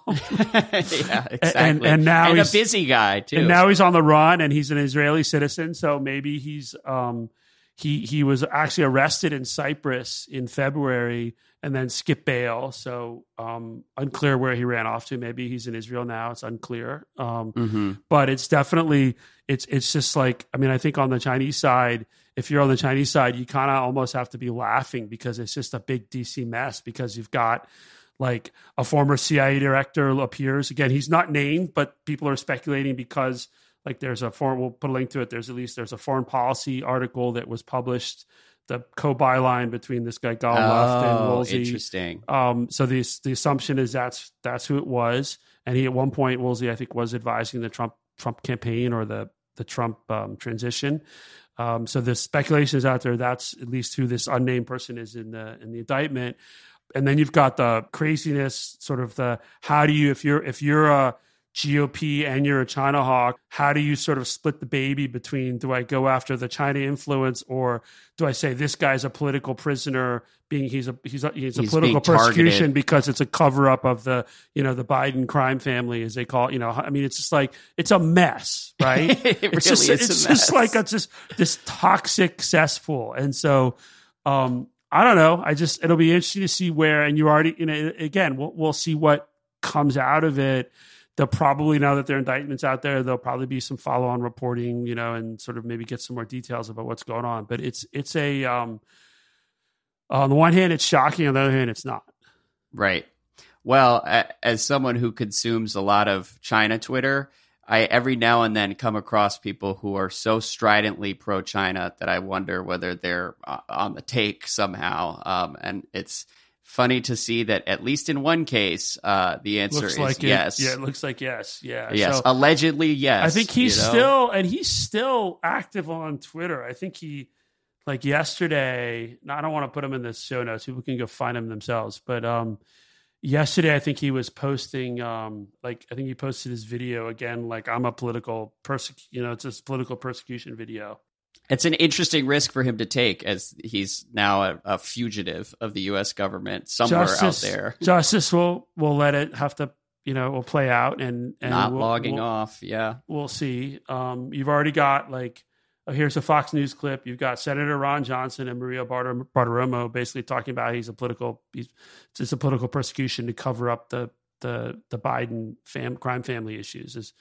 yeah, exactly. and now and a busy guy too. and now he's on the run and he's an Israeli citizen. So maybe he's um he he was actually arrested in Cyprus in February and then skipped bail. So um unclear where he ran off to. Maybe he's in Israel now. It's unclear. Um hmm but it's definitely it's it's just like I mean I think on the Chinese side if you're on the Chinese side you kind of almost have to be laughing because it's just a big DC mess because you've got like a former CIA director appears again he's not named but people are speculating because like there's a foreign we'll put a link to it there's at least there's a foreign policy article that was published the co-byline between this guy Gal Luft and Oh, Woolsey interesting. um, so the the assumption is that's that's who it was, and he at one point Woolsey I think was advising the Trump Trump campaign or the the Trump um, transition. Um, so the speculation is out there. That's at least who this unnamed person is in the in the indictment. And then you've got the craziness, sort of the how do you if you're if you're a GOP and you're a China hawk, how do you sort of split the baby between do I go after the China influence or do I say this guy's a political prisoner being he's a he's a, he's a He's political persecution because it's a cover up of the you know the Biden crime family as they call it. you know I mean it's just like it's a mess right? It really it's just is it's just like a just this toxic cesspool. And so um I don't know. I just it'll be interesting to see where and you already you know again we'll we'll see what comes out of it. They'll probably now that there are indictments out there there'll probably be some follow-on reporting you know and sort of maybe get some more details about what's going on. But it's it's a um on the one hand it's shocking on the other hand it's not. Right. Well, as someone who consumes a lot of China Twitter, I every now and then come across people who are so stridently pro China that I wonder whether they're uh, on the take somehow. Um, and it's funny to see that at least in one case, uh, the answer looks is like yes. It, yeah, it looks like yes. Yeah. Yes. So Allegedly, yes. I think he's you know? still, and he's still active on Twitter. I think he, like yesterday, I don't want to put him in the show notes. People can go find him themselves. But um, yesterday, I think he was posting, um, like, I think he posted his video again, like, I'm a political persec, you know, it's a political persecution video. It's an interesting risk for him to take as he's now a, a fugitive of the U.S. government somewhere Justice, out there. Justice will will let it have to, you know, will play out and, and Not we'll, logging we'll, off. Yeah. We'll see. Um, you've already got like, Oh, here's a Fox News clip. You've got Senator Ron Johnson and Maria Bartir- Bartiromo basically talking about he's a political, he's, it's a political persecution to cover up the the the Biden fam, crime family issues. As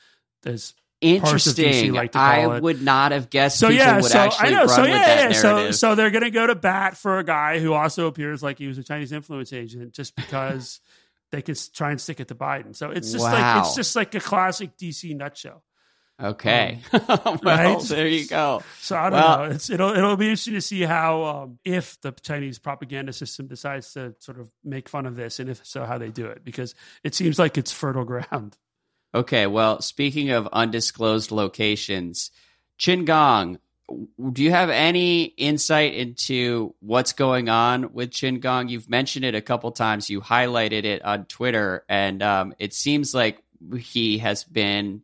as Interesting. like to call I it. would not have guessed so yeah, would so actually I know, so yeah, yeah. So so they're gonna go to bat for a guy who also appears like he was a Chinese influence agent just because they can try and stick it to Biden. So it's just like it's just like a classic DC nutshell. Okay. well, Um, right? there you go. So I don't Well- know. It's it'll it'll be interesting to see how um, if the Chinese propaganda system decides to sort of make fun of this, and if so, how they do it, because it seems like it's fertile ground. Okay. Well, speaking of undisclosed locations, Qin Gang, do you have any insight into what's going on with Qin Gang? You've mentioned it a couple times. You highlighted it on Twitter, and um, it seems like he has been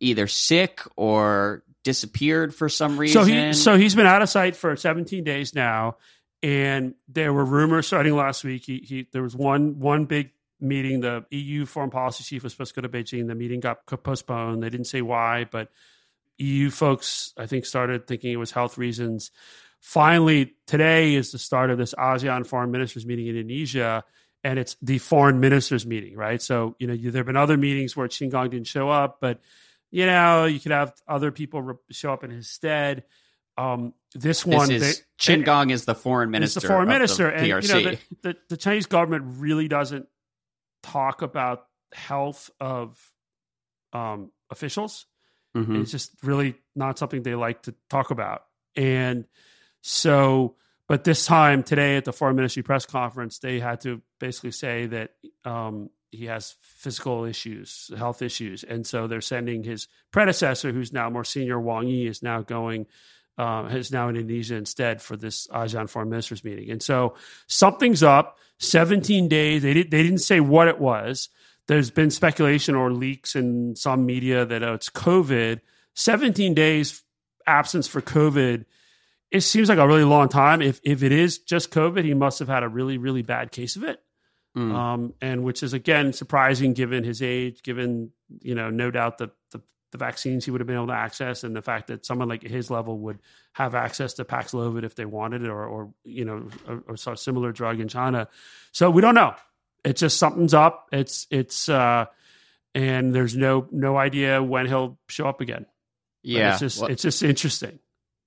either sick or disappeared for some reason. So he so he's been out of sight for 17 days now, and there were rumors starting last week. He, he there was one one big meeting. The EU foreign policy chief was supposed to go to Beijing. The meeting got postponed. They didn't say why, but EU folks I think started thinking it was health reasons. Finally, today is the start of this ASEAN foreign ministers meeting in Indonesia. And it's the foreign ministers meeting, right? So, you know, you, there have been other meetings where Qin Gang didn't show up, but you know, you could have other people re- show up in his stead. Um, this this one, is they- Qin Gang is the foreign minister. it's the foreign minister, the and you know the, the, the Chinese government really doesn't talk about health of um, officials. Mhm. It's just really not something they like to talk about. And so, but this time today at the foreign ministry press conference, they had to basically say that um, he has physical issues, health issues, and so they're sending his predecessor, who's now more senior, Wang Yi, is now going. Uh, is now in Indonesia instead for this ASEAN foreign ministers meeting, and so something's up. Seventeen days. They did. They didn't say what it was. There's been speculation or leaks in some media that oh, it's COVID. Seventeen days absence for COVID it seems like a really long time. If if it is just COVID, he must have had a really really bad case of it, Mm. um, and which is again surprising given his age, given you know no doubt the, the the vaccines he would have been able to access, and the fact that someone like his level would have access to Paxlovid if they wanted it, or or you know or, or some similar drug in China. So we don't know. It's just something's up. It's it's uh, and there's no no idea when he'll show up again. But yeah. it's just well- it's just interesting.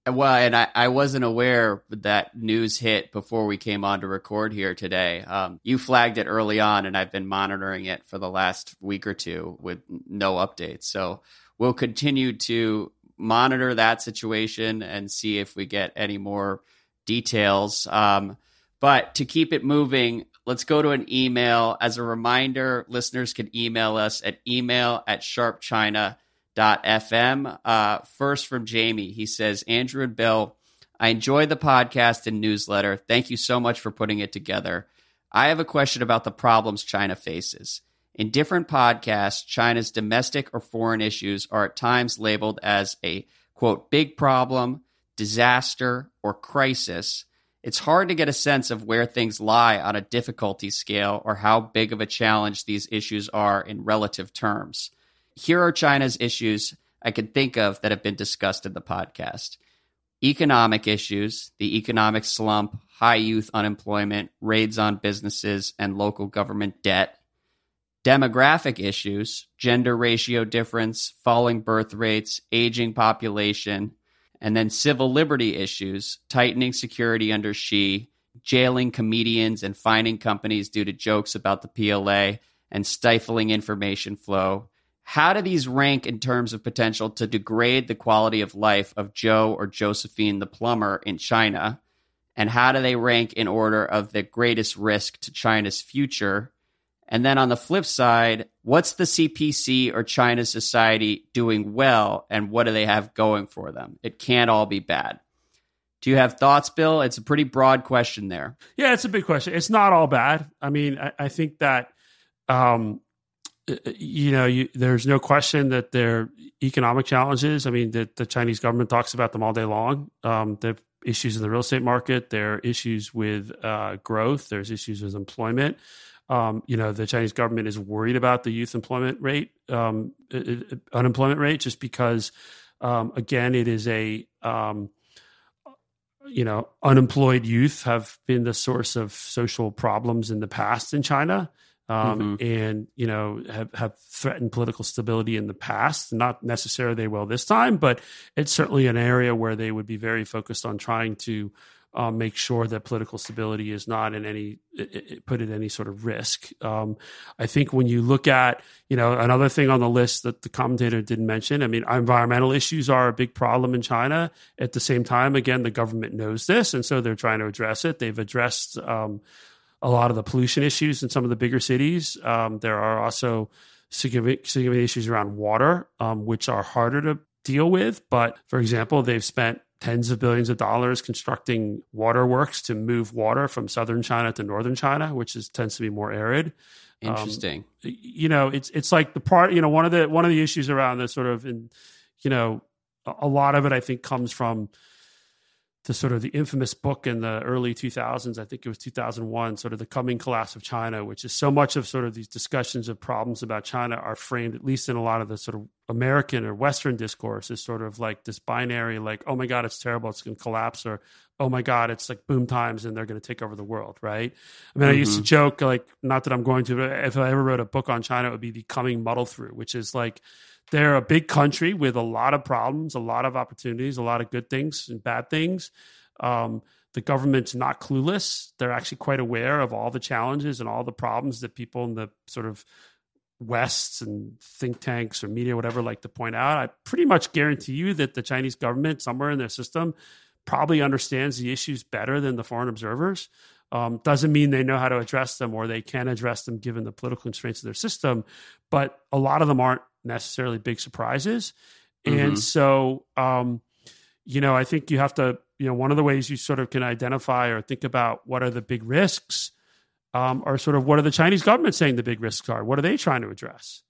Well, and I, I wasn't aware that news hit before we came on to record here today. Um, you flagged it early on, and I've been monitoring it for the last week or two with no updates. So we'll continue to monitor that situation and see if we get any more details. Um, but to keep it moving, let's go to an email. As a reminder, listeners can email us at email at sharpchina.com FM. Uh, first from Jamie, he says, Andrew and Bill, I enjoy the podcast and newsletter. Thank you so much for putting it together. I have a question about the problems China faces. In different podcasts, China's domestic or foreign issues are at times labeled as a quote, big problem, disaster, or crisis. It's hard to get a sense of where things lie on a difficulty scale or how big of a challenge these issues are in relative terms. Here are China's issues I can think of that have been discussed in the podcast economic issues, the economic slump, high youth unemployment, raids on businesses, and local government debt. Demographic issues, gender ratio difference, falling birth rates, aging population, and then civil liberty issues, tightening security under Xi, jailing comedians and fining companies due to jokes about the PLA, and stifling information flow, how do these rank in terms of potential to degrade the quality of life of Joe or Josephine the plumber in China? And how do they rank in order of the greatest risk to China's future? And then on the flip side, what's the CPC or China society doing well and what do they have going for them? It can't all be bad. Do you have thoughts, Bill? It's a pretty broad question there. Yeah, it's a big question. It's not all bad. I mean, I, I think that um, you know, you, there's no question that there are economic challenges. I mean, the, the Chinese government talks about them all day long. Um, the issues in the real estate market, there are issues with uh, growth, there's issues with employment. Um, you know, the Chinese government is worried about the youth employment rate, um, it, unemployment rate, just because, um, again, it is a um, you know, unemployed youth have been the source of social problems in the past in China um, mm-hmm. and you know have, have threatened political stability in the past. Not necessarily they will this time, but it's certainly an area where they would be very focused on trying to um, make sure that political stability is not in any put at any sort of risk. Um, I think when you look at you know another thing on the list that the commentator didn't mention. I mean, environmental issues are a big problem in China. At the same time, again, the government knows this, and so they're trying to address it. They've addressed um, a lot of the pollution issues in some of the bigger cities. Um, there are also significant, significant issues around water, um, which are harder to deal with. But for example, they've spent tens of billions of dollars constructing waterworks to move water from southern China to northern China, which is tends to be more arid. Um, Interesting. Um, you know, it's it's like the part. You know, one of the one of the issues around this sort of, in, you know, a lot of it I think comes from to sort of the infamous book in the early 2000s i think it was 2001 sort of the coming collapse of china which is so much of sort of these discussions of problems about china are framed at least in a lot of the sort of american or western discourse is sort of like this binary like oh my god it's terrible it's going to collapse or oh my god it's like boom times and they're going to take over the world right i mean mm-hmm. i used to mm-hmm. joke like not that i'm going to but if i ever wrote a book on china it would be the coming muddle through which is like they're a big country with a lot of problems, a lot of opportunities, a lot of good things and bad things. Um, the government's not clueless. They're actually quite aware of all the challenges and all the problems that people in the sort of Wests and think tanks or media, whatever, like to point out. I pretty much guarantee you that the Chinese government, somewhere in their system, probably understands the issues better than the foreign observers. Um, doesn't mean they know how to address them or they can address them given the political constraints of their system, but a lot of them aren't necessarily big surprises. Mm-hmm. And so, um, you know, I think you have to, you know, one of the ways you sort of can identify or think about what are the big risks um, are sort of what are the Chinese government saying the big risks are? What are they trying to address?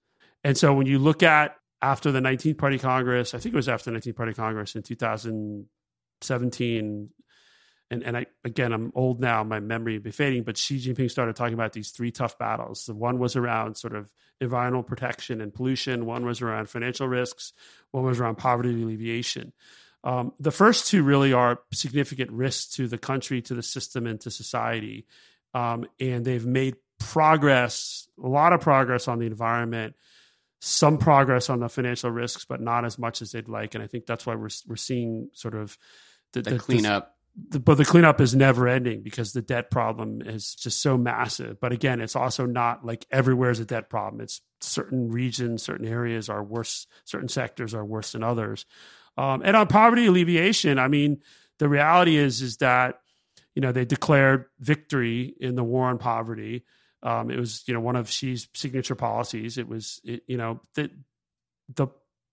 And so when you look at after the 19th Party Congress, I think it was after the 19th Party Congress in 2017, and and I again I'm old now, my memory be fading, but Xi Jinping started talking about these three tough battles. The one was around sort of environmental protection and pollution, one was around financial risks, one was around poverty alleviation. Um, the first two really are significant risks to the country, to the system, and to society. Um, and they've made progress, a lot of progress on the environment, some progress on the financial risks, but not as much as they'd like. And I think that's why we're we're seeing sort of the, the, the cleanup the, but the cleanup is never ending because the debt problem is just so massive. But again, it's also not like everywhere is a debt problem. It's certain regions, certain areas are worse, certain sectors are worse than others. Um, and on poverty alleviation, I mean, the reality is is that you know they declared victory in the war on poverty. Um, it was you know one of Xi's signature policies. It was it, you know the the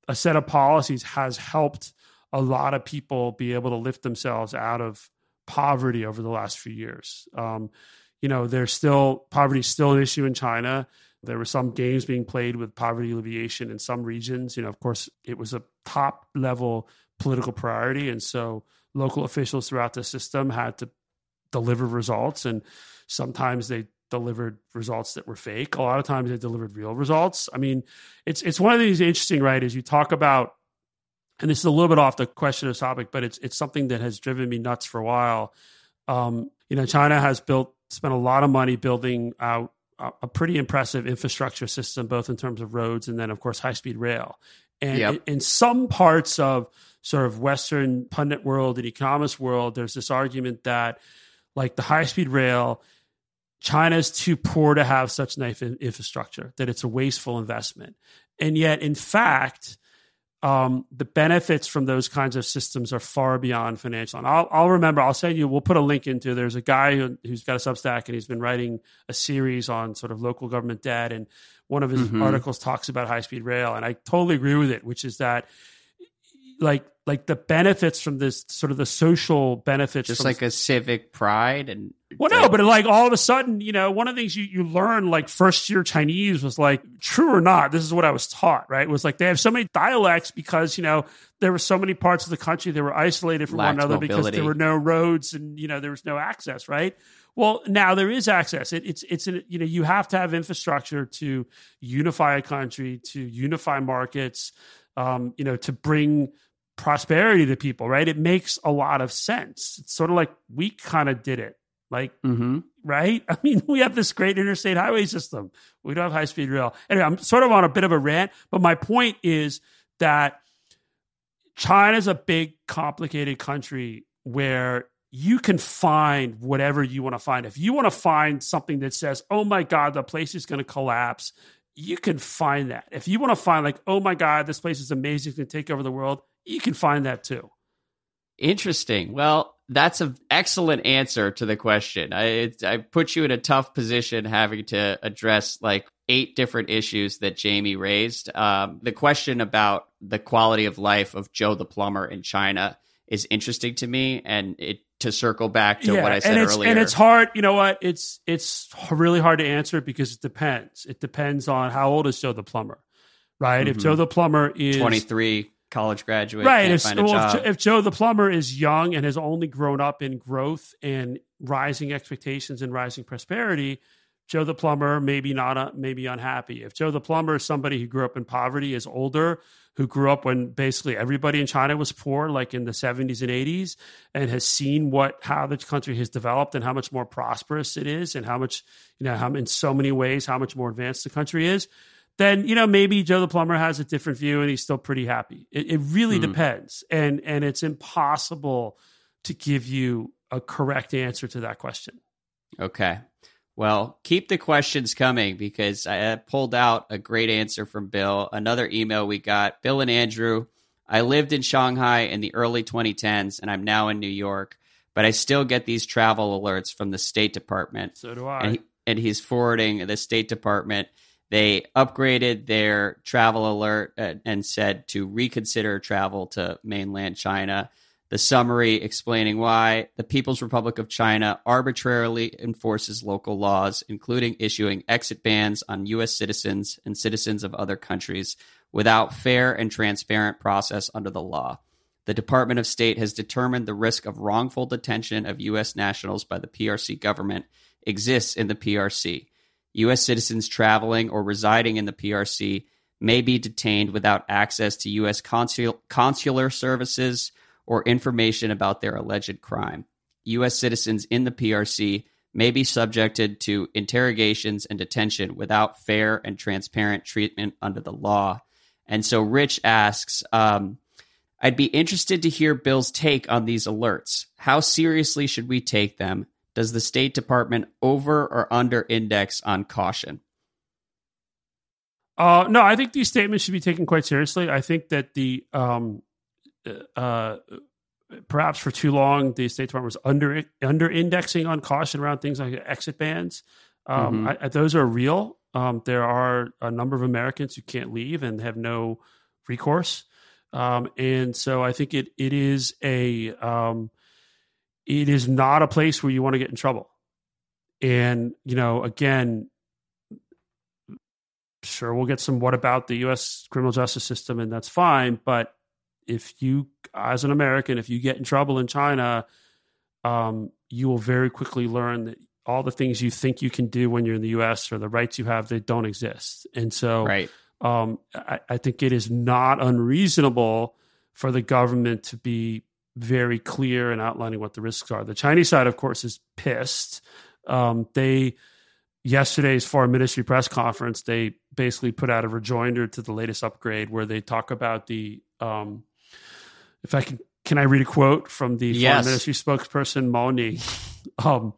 a set of policies has helped a lot of people be able to lift themselves out of poverty over the last few years. Um, you know, there's still poverty is still an issue in China. There were some games being played with poverty alleviation in some regions. You know, of course, it was a top level political priority, and so local officials throughout the system had to deliver results, and sometimes they delivered results that were fake. A lot of times they delivered real results. I mean, it's it's one of these interesting, right? As you talk about and this is a little bit off the question of topic, but it's it's something that has driven me nuts for a while. Um, you know, China has built spent a lot of money building out a pretty impressive infrastructure system, both in terms of roads and then, of course, high speed rail. And yep. in, some parts of sort of Western pundit world and economist world, there's this argument that like the high speed rail China is too poor to have such nice infrastructure, that it's a wasteful investment. And yet, in fact, um, the benefits from those kinds of systems are far beyond financial. And I'll, I'll remember, I'll send you, we'll put a link into, there's a guy who, has got a Substack and he's been writing a series on sort of local government debt. And one of his mm-hmm. articles talks about high speed rail. And I totally agree with it, which is that like like the benefits from this sort of the social benefits just like a civic pride and well no but like all of a sudden you know one of the things you, you learn like first year chinese was like true or not this is what i was taught right it was like they have so many dialects because you know there were so many parts of the country that were isolated from one another mobility. because there were no roads and you know there was no access right well, now there is access. It, it's it's an, you know you have to have infrastructure to unify a country, to unify markets, um, you know, to bring prosperity to people, right? It makes a lot of sense. It's sort of like we kind of did it. Like, mm-hmm. right? I mean, we have this great interstate highway system. We don't have high speed rail. Anyway, I'm sort of on a bit of a rant, but my point is that China's a big, complicated country where you can find whatever you want to find. If you want to find something that says, oh my God, the place is going to collapse, you can find that. If you want to find, like, oh my God, this place is amazing, it's going to take over the world, you can find that too. Interesting. Well, that's an excellent answer to the question. I I put you in a tough position having to address like eight different issues that Jamie raised. Um, the question about the quality of life of Joe the plumber in China is interesting to me, and it to circle back to yeah, what I said and it's, earlier. And it's hard. You know what? It's it's really hard to answer because it depends. It depends on how old is Joe the plumber, right? Mm-hmm. If Joe the plumber is twenty three college graduate. Right. If, well, if, if, Joe the plumber is young and has only grown up in growth and rising expectations and rising prosperity, Joe the plumber maybe not uh, maybe unhappy. If Joe the plumber is somebody who grew up in poverty, is older, who grew up when basically everybody in China was poor, like in the 70s and 80s, and has seen what how the country has developed and how much more prosperous it is, and how much you know how in so many ways how much more advanced the country is then you know maybe Joe the plumber has a different view and he's still pretty happy. It, it really mm. depends, and and it's impossible to give you a correct answer to that question. Okay. Well, keep the questions coming because I pulled out a great answer from Bill. Another email we got Bill and Andrew. I lived in Shanghai in the early 2010s and I'm now in New York, but I still get these travel alerts from the State Department. So do I. And, he, and he's forwarding the State Department they upgraded their travel alert uh, and said to reconsider travel to mainland China. The summary explaining why the People's Republic of China arbitrarily enforces local laws, including issuing exit bans on U.S. citizens and citizens of other countries without fair and transparent process under the law. The Department of State has determined the risk of wrongful detention of U.S. nationals by the PRC government exists in the PRC. U.S. citizens traveling or residing in the PRC may be detained without access to U.S. Consul- consular services or information about their alleged crime. U.S. citizens in the PRC may be subjected to interrogations and detention without fair and transparent treatment under the law. And so Rich asks, um, I'd be interested to hear Bill's take on these alerts. How seriously should we take them? Does the State Department over or under index on caution? Uh, no, I think these statements should be taken quite seriously. I think that the um, uh, perhaps for too long the State Department was under under indexing on caution around things like exit bans. Um, mm-hmm. I, those are real. Um, there are a number of Americans who can't leave and have no recourse, um, and so I think it it is a um, it is not a place where you want to get in trouble. And, you know, again, sure, we'll get some what about the US criminal justice system, and that's fine. But if you, as an American, if you get in trouble in China, um, you will very quickly learn that all the things you think you can do when you're in the US or the rights you have, they don't exist. And so right. um, I, I think it is not unreasonable for the government to be very clear and outlining what the risks are. The Chinese side, of course, is pissed. Um, they yesterday's foreign ministry press conference, they basically put out a rejoinder to the latest upgrade where they talk about the. Um, if I can, can I read a quote from the yes. foreign ministry spokesperson Mao Ning? um,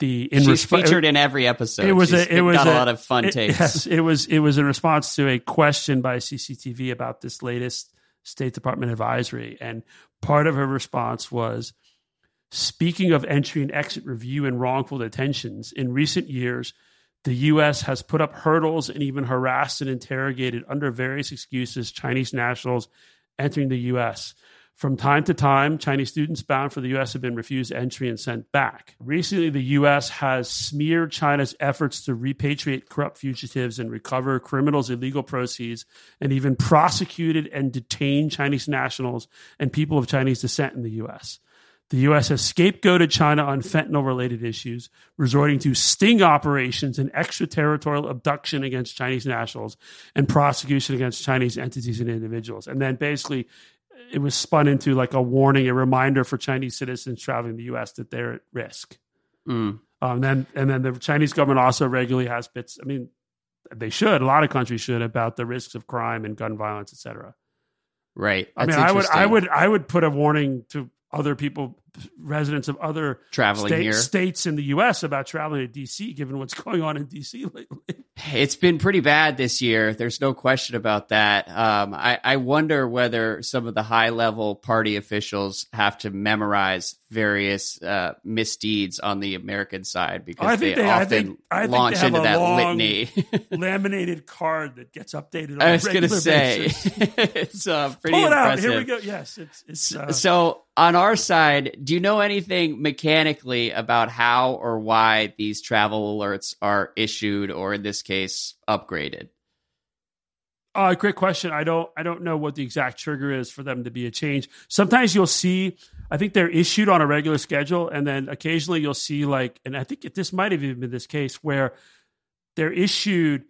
the in She's resp- featured in every episode. It was She's a, it was got a, a, lot of fun it, takes. Yes, it was it was in response to a question by CCTV about this latest State Department advisory, and part of her response was. Speaking of entry and exit review and wrongful detentions, in recent years, the U.S. has put up hurdles and even harassed and interrogated under various excuses Chinese nationals entering the U.S. From time to time, Chinese students bound for the U.S. have been refused entry and sent back. Recently, the U.S. has smeared China's efforts to repatriate corrupt fugitives and recover criminals' illegal proceeds, and even prosecuted and detained Chinese nationals and people of Chinese descent in the U.S. The U.S. has scapegoated China on fentanyl related issues, resorting to sting operations and extraterritorial abduction against Chinese nationals and prosecution against Chinese entities and individuals. And then basically it was spun into like a warning, a reminder for Chinese citizens traveling the U.S. that they're at risk. Mm. Um, then and then the Chinese government also regularly has bits. I mean, they should. A lot of countries should about the risks of crime and gun violence, etc. Right. That's I mean, I would, I would, I would put a warning to other people, residents of other traveling states in the U.S. about traveling to DC, given what's going on in DC lately. It's been pretty bad this year. There's no question about that. Um, I, I wonder whether some of the high level party officials have to memorize various uh, misdeeds on the American side because they, they, often I think, I launch into that litany. laminated card that gets updated. I was going to say it's uh, pretty Pull it impressive. Out. Here we go. Yes, it's, it's uh, so on our side. Do you know anything mechanically about how or why these travel alerts are issued, or in this case, upgraded? Uh, great question. I don't I don't know what the exact trigger is for them to be a change. Sometimes you'll see I think they're issued on a regular schedule, and then occasionally you'll see like, and I think this might have even been this case where they're issued,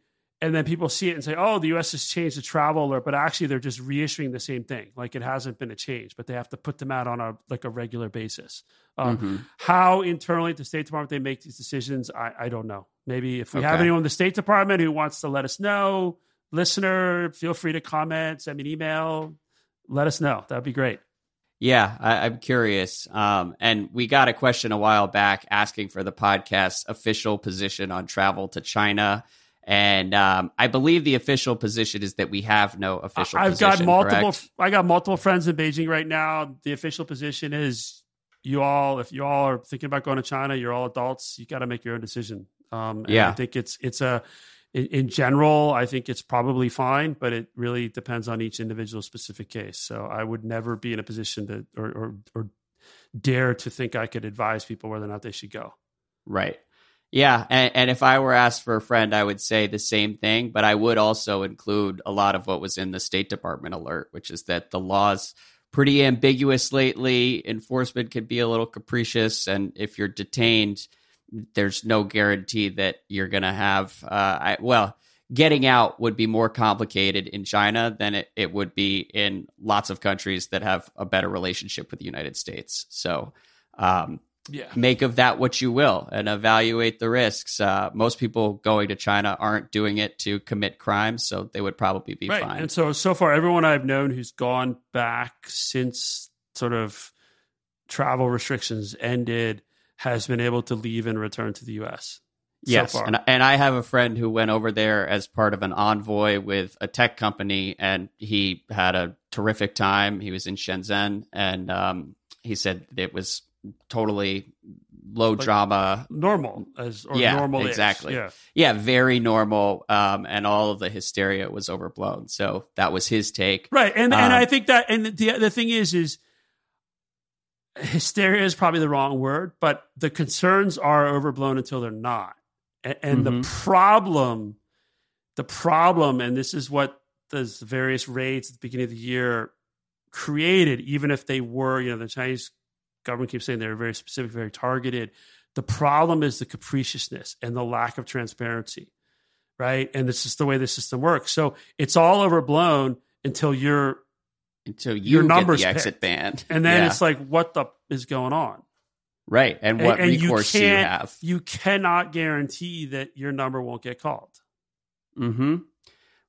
and then people see it and say, "Oh, the U.S. has changed the travel alert," but actually they're just reissuing the same thing, like it hasn't been a change, but they have to put them out on a like a regular basis. Um, mm-hmm. How internally at the State Department they make these decisions, I, I don't know. Maybe if we okay. have anyone in the State Department who wants to let us know, listener, feel free to comment, send me an email, let us know. That'd be great. Yeah, I, am curious. Um, and we got a question a while back asking for the podcast's official position on travel to China. And um, I believe the official position is that we have no official. I've position, got multiple. Correct? I got multiple friends in Beijing right now. The official position is you all. If you all are thinking about going to China, you're all adults. You got to make your own decision. Um, yeah, I think it's it's a in, in, general, I think it's probably fine, but it really depends on each individual specific case. So I would never be in a position to or, or, or dare to think I could advise people whether or not they should go. Right. Yeah, and, and, if I were asked for a friend, I would say the same thing, but I would also include a lot of what was in the State Department alert, which is that the law's pretty ambiguous lately. Enforcement can be a little capricious, and if you're detained, there's no guarantee that you're going to have, uh, I, well, getting out would be more complicated in China than it, it would be in lots of countries that have a better relationship with the United States. So, um, yeah. make of that what you will and evaluate the risks. Uh, most people going to China aren't doing it to commit crimes, so they would probably be right. fine. And so, so far, everyone I've known who's gone back since sort of travel restrictions ended has been able to leave and return to the U.S. Yes, so and, and I have a friend who went over there as part of an envoy with a tech company, and he had a terrific time. He was in Shenzhen, and um, he said it was totally low like drama, normal as or yeah, normal exactly. Yeah, yeah, very normal. Um, and all of the hysteria was overblown. So that was his take, right? And um, and I think that and the the thing is is hysteria is probably the wrong word, but the concerns are overblown until they're not. And, and mm-hmm. the problem, the problem, and this is what the various raids at the beginning of the year created, even if they were, you know, the Chinese government keeps saying they're very specific, very targeted. The problem is the capriciousness and the lack of transparency, right? And this is the way the system works. So it's all overblown until you're until you your numbers get the exit banned. And then yeah. it's like, what the is going on? Right. And what and, and recourse you do you have? You cannot guarantee that your number won't get called. Hmm.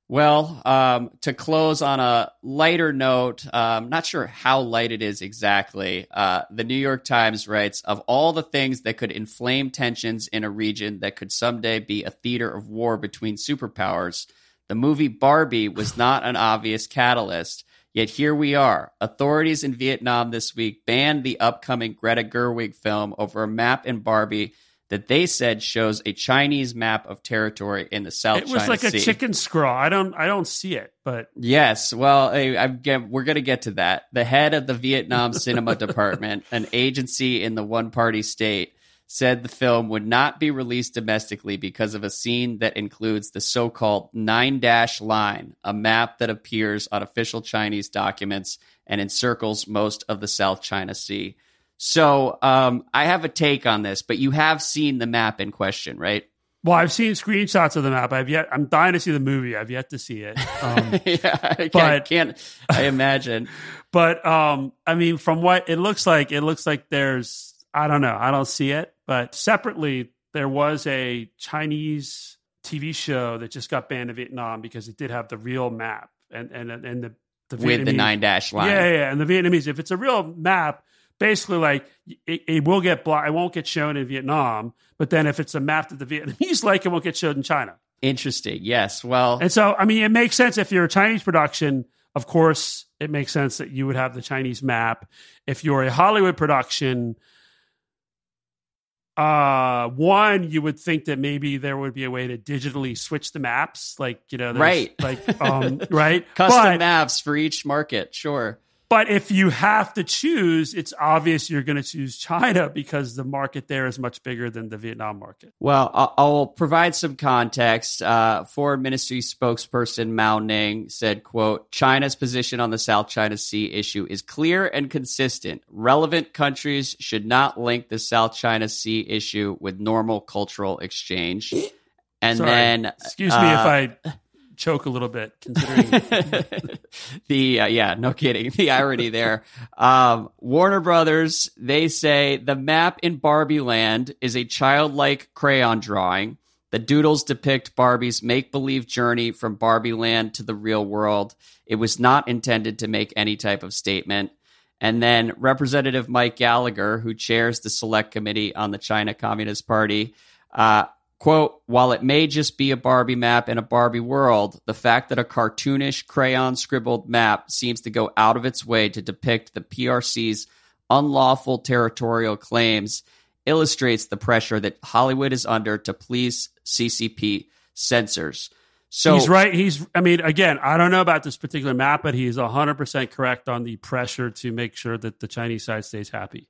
Well, um, to close on a lighter note, um, not sure how light it is exactly. Uh, the New York Times writes of all the things that could inflame tensions in a region that could someday be a theater of war between superpowers, the movie Barbie was not an obvious catalyst. Yet here we are. Authorities in Vietnam this week banned the upcoming Greta Gerwig film over a map in Barbie that they said shows a Chinese map of territory in the South. It was China like a sea. chicken scrawl. I don't I don't see it, but Yes, well, I, I'm we're going to get to that. The head of the Vietnam Cinema Department, an agency in the one-party state, said the film would not be released domestically because of a scene that includes the so-called nine-dash line, a map that appears on official Chinese documents and encircles most of the South China Sea. So, um, I have a take on this, but you have seen the map in question, right? well, I've seen screenshots of the map. I've yet I'm dying to see the movie. I've yet to see it. Um, yeah, I can't, But- can't I imagine. but um, I mean, from what it looks like, it looks like there's I don't know. I don't see it. But separately, there was a Chinese TV show that just got banned in Vietnam because it did have the real map and and and the the with the nine dash line. Yeah, yeah, and the Vietnamese, if it's a real map, basically like it, it will get blocked. It won't get shown in Vietnam. But then if it's a map that the Vietnamese like, it won't get shown in China. Interesting. Yes. Well, And so, I mean, it makes sense if you're a Chinese production. Of course, it makes sense that you would have the Chinese map. If you're a Hollywood production, uh, one, you would think that maybe there would be a way to digitally switch the maps, like you know, Right. Like, um, right, custom But- maps for each market. Sure. But if you have to choose, it's obvious you're going to choose China because the market there is much bigger than the Vietnam market. Well, I'll, provide some context. Uh, Foreign Ministry spokesperson Mao Ning said, "quote China's position on the South China Sea issue is clear and consistent. Relevant countries should not link the South China Sea issue with normal cultural exchange." And Sorry. then, Excuse me uh, if I choke a little bit, considering. the uh, yeah, no kidding. The irony there. Um, Warner Brothers they say the map in Barbie Land is a childlike crayon drawing. The doodles depict Barbie's make believe journey from Barbie Land to the real world. It was not intended to make any type of statement. And then Representative Mike Gallagher, who chairs the select committee on the China Communist Party, uh, quote, while it may just be a Barbie map in a Barbie world, the fact that a cartoonish crayon scribbled map seems to go out of its way to depict the PRC's unlawful territorial claims illustrates the pressure that Hollywood is under to please CCP censors. So he's right. He's, I mean, again, I don't know about this particular map, but he's 100% correct on the pressure to make sure that the Chinese side stays happy.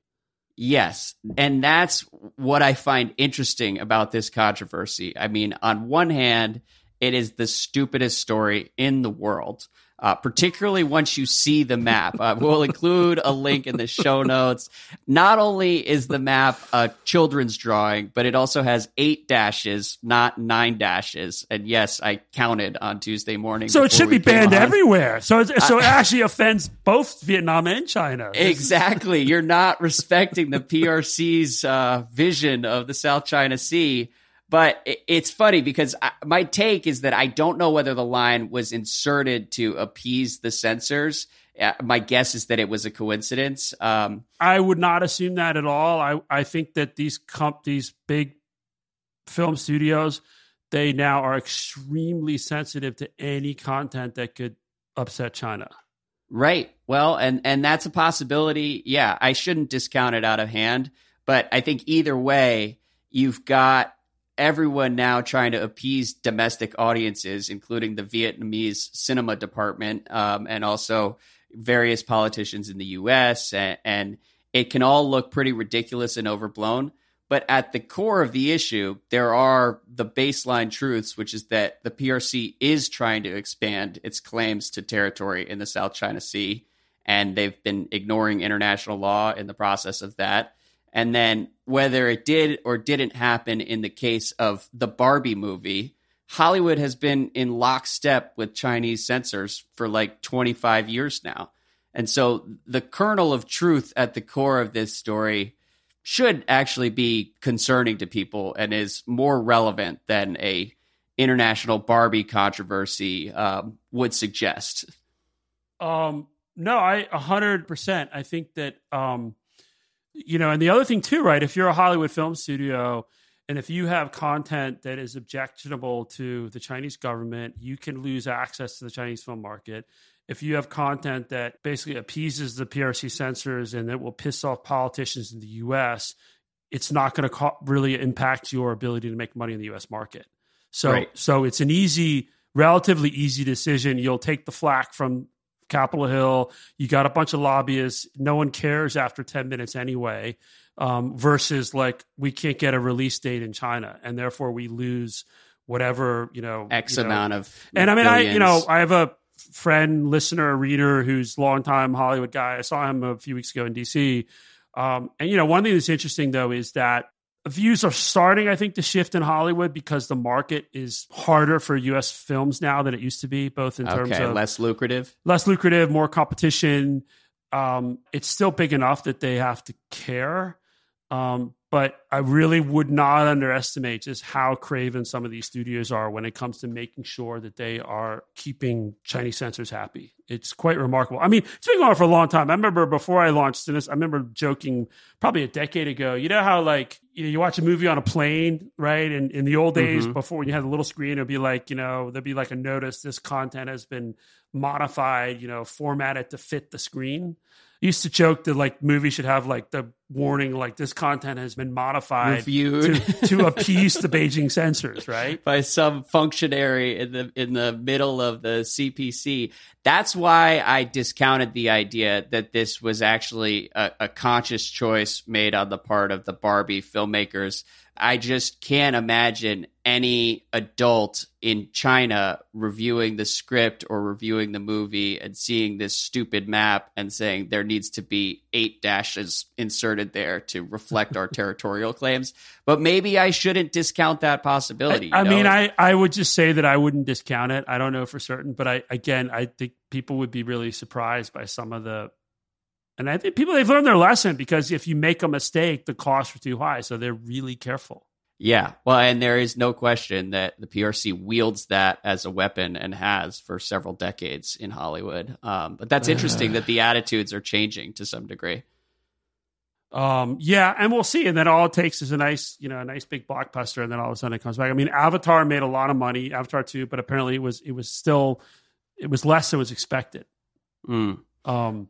Yes. And that's what I find interesting about this controversy. I mean, on one hand, it is the stupidest story in the world, uh, particularly once you see the map. Uh, we'll include a link in the show notes. Not only is the map a children's drawing, but it also has eight dashes, not nine dashes. And yes, I counted on Tuesday morning. So it should be banned on. everywhere. So, it's, so it actually offends both Vietnam and China. Exactly. You're not respecting the PRC's uh, vision of the South China Sea. But it's funny because I, my take is that I don't know whether the line was inserted to appease the censors. Uh, my guess is that it was a coincidence. Um, I would not assume that at all. I, I think that these comp, these big film studios, they now are extremely sensitive to any content that could upset China. Right. Well, and and that's a possibility. Yeah, I shouldn't discount it out of hand, but I think either way, you've got everyone now trying to appease domestic audiences, including the Vietnamese cinema department, um, and also various politicians in the U.S. And, and it can all look pretty ridiculous and overblown. But at the core of the issue, there are the baseline truths, which is that the PRC is trying to expand its claims to territory in the South China Sea, and they've been ignoring international law in the process of that. And then whether it did or didn't happen in the case of the Barbie movie, Hollywood has been in lockstep with Chinese censors for like 25 years now. And so the kernel of truth at the core of this story should actually be concerning to people and is more relevant than a international Barbie controversy um, would suggest. Um, no, I a hundred percent. I think that um, you know, and the other thing too, right? If you're a Hollywood film studio and if you have content that is objectionable to the Chinese government, you can lose access to the Chinese film market. If you have content that basically appeases the PRC censors and that will piss off politicians in the US, it's not going to co- really impact your ability to make money in the US market. So right. so it's an easy relatively easy decision. You'll take the flack from Capitol Hill. You got a bunch of lobbyists. No one cares after 10 minutes anyway. Um, versus like we can't get a release date in China, and therefore we lose whatever you know X you know. amount of. And I mean, billions. I you know I have a friend, listener, reader who's longtime Hollywood guy. I saw him a few weeks ago in DC. Um, and you know, one thing that's interesting though is that views are starting, I think, to shift in Hollywood because the market is harder for U.S. films now than it used to be, both in terms okay, of less lucrative, less lucrative, more competition. Um, it's still big enough that they have to care, um, but I really would not underestimate just how craven some of these studios are when it comes to making sure that they are keeping Chinese censors happy. It's quite remarkable. I mean, it's been going on for a long time. I remember before I launched this, I remember joking probably a decade ago. You know how like you know you watch a movie on a plane, right? And in the old days, mm-hmm. before when you had a little screen, it'd be like you know there'd be like a notice this content has been modified, you know, formatted to fit the screen used to joke that like movies should have like the warning like this content has been modified Reviewed. to, to appease the Beijing censors, right? By some functionary in the in the middle of the CPC. That's why I discounted the idea that this was actually a, a conscious choice made on the part of the Barbie filmmakers I just can't imagine any adult in China reviewing the script or reviewing the movie and seeing this stupid map and saying there needs to be eight dashes inserted there to reflect our territorial claims. But maybe I shouldn't discount that possibility. I, I mean, I, I would just say that I wouldn't discount it. I don't know for certain, but I again, I think people would be really surprised by some of the and I think people they've learned their lesson because if you make a mistake, the costs are too high, so they're really careful. Yeah, well, and there is no question that the PRC wields that as a weapon and has for several decades in Hollywood. Um, but that's interesting that the attitudes are changing to some degree. Um, yeah, and we'll see. And then all it takes is a nice, you know, a nice big blockbuster, and then all of a sudden it comes back. I mean, Avatar made a lot of money, Avatar two, but apparently it was it was still it was less than was expected. Mm. Um,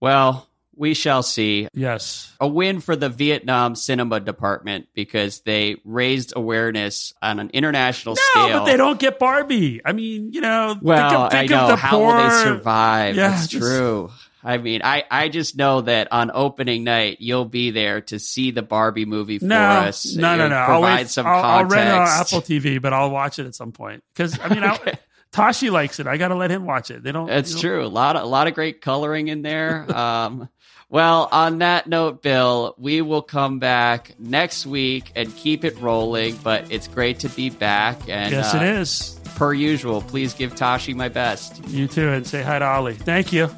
well, we shall see. Yes. A win for the Vietnam cinema department because they raised awareness on an international no, scale. but they don't get Barbie. I mean, you know, well, think of, think I know. How poor... will they survive? Yeah, That's just... true. I mean, I, I just know that on opening night you'll be there to see the Barbie movie for no, us. No, no, no. Provide I'll some I'll, context. I'll rent it on Apple TV, but I'll watch it at some point because I mean, okay. I, Tashi likes it. I got to let him watch it. They don't. That's true. A lot of a lot of great coloring in there. Um, well, on that note, Bill, we will come back next week and keep it rolling. But it's great to be back. And yes, uh, it is. Per usual, please give Tashi my best. You too, and say hi to Ollie. Thank you.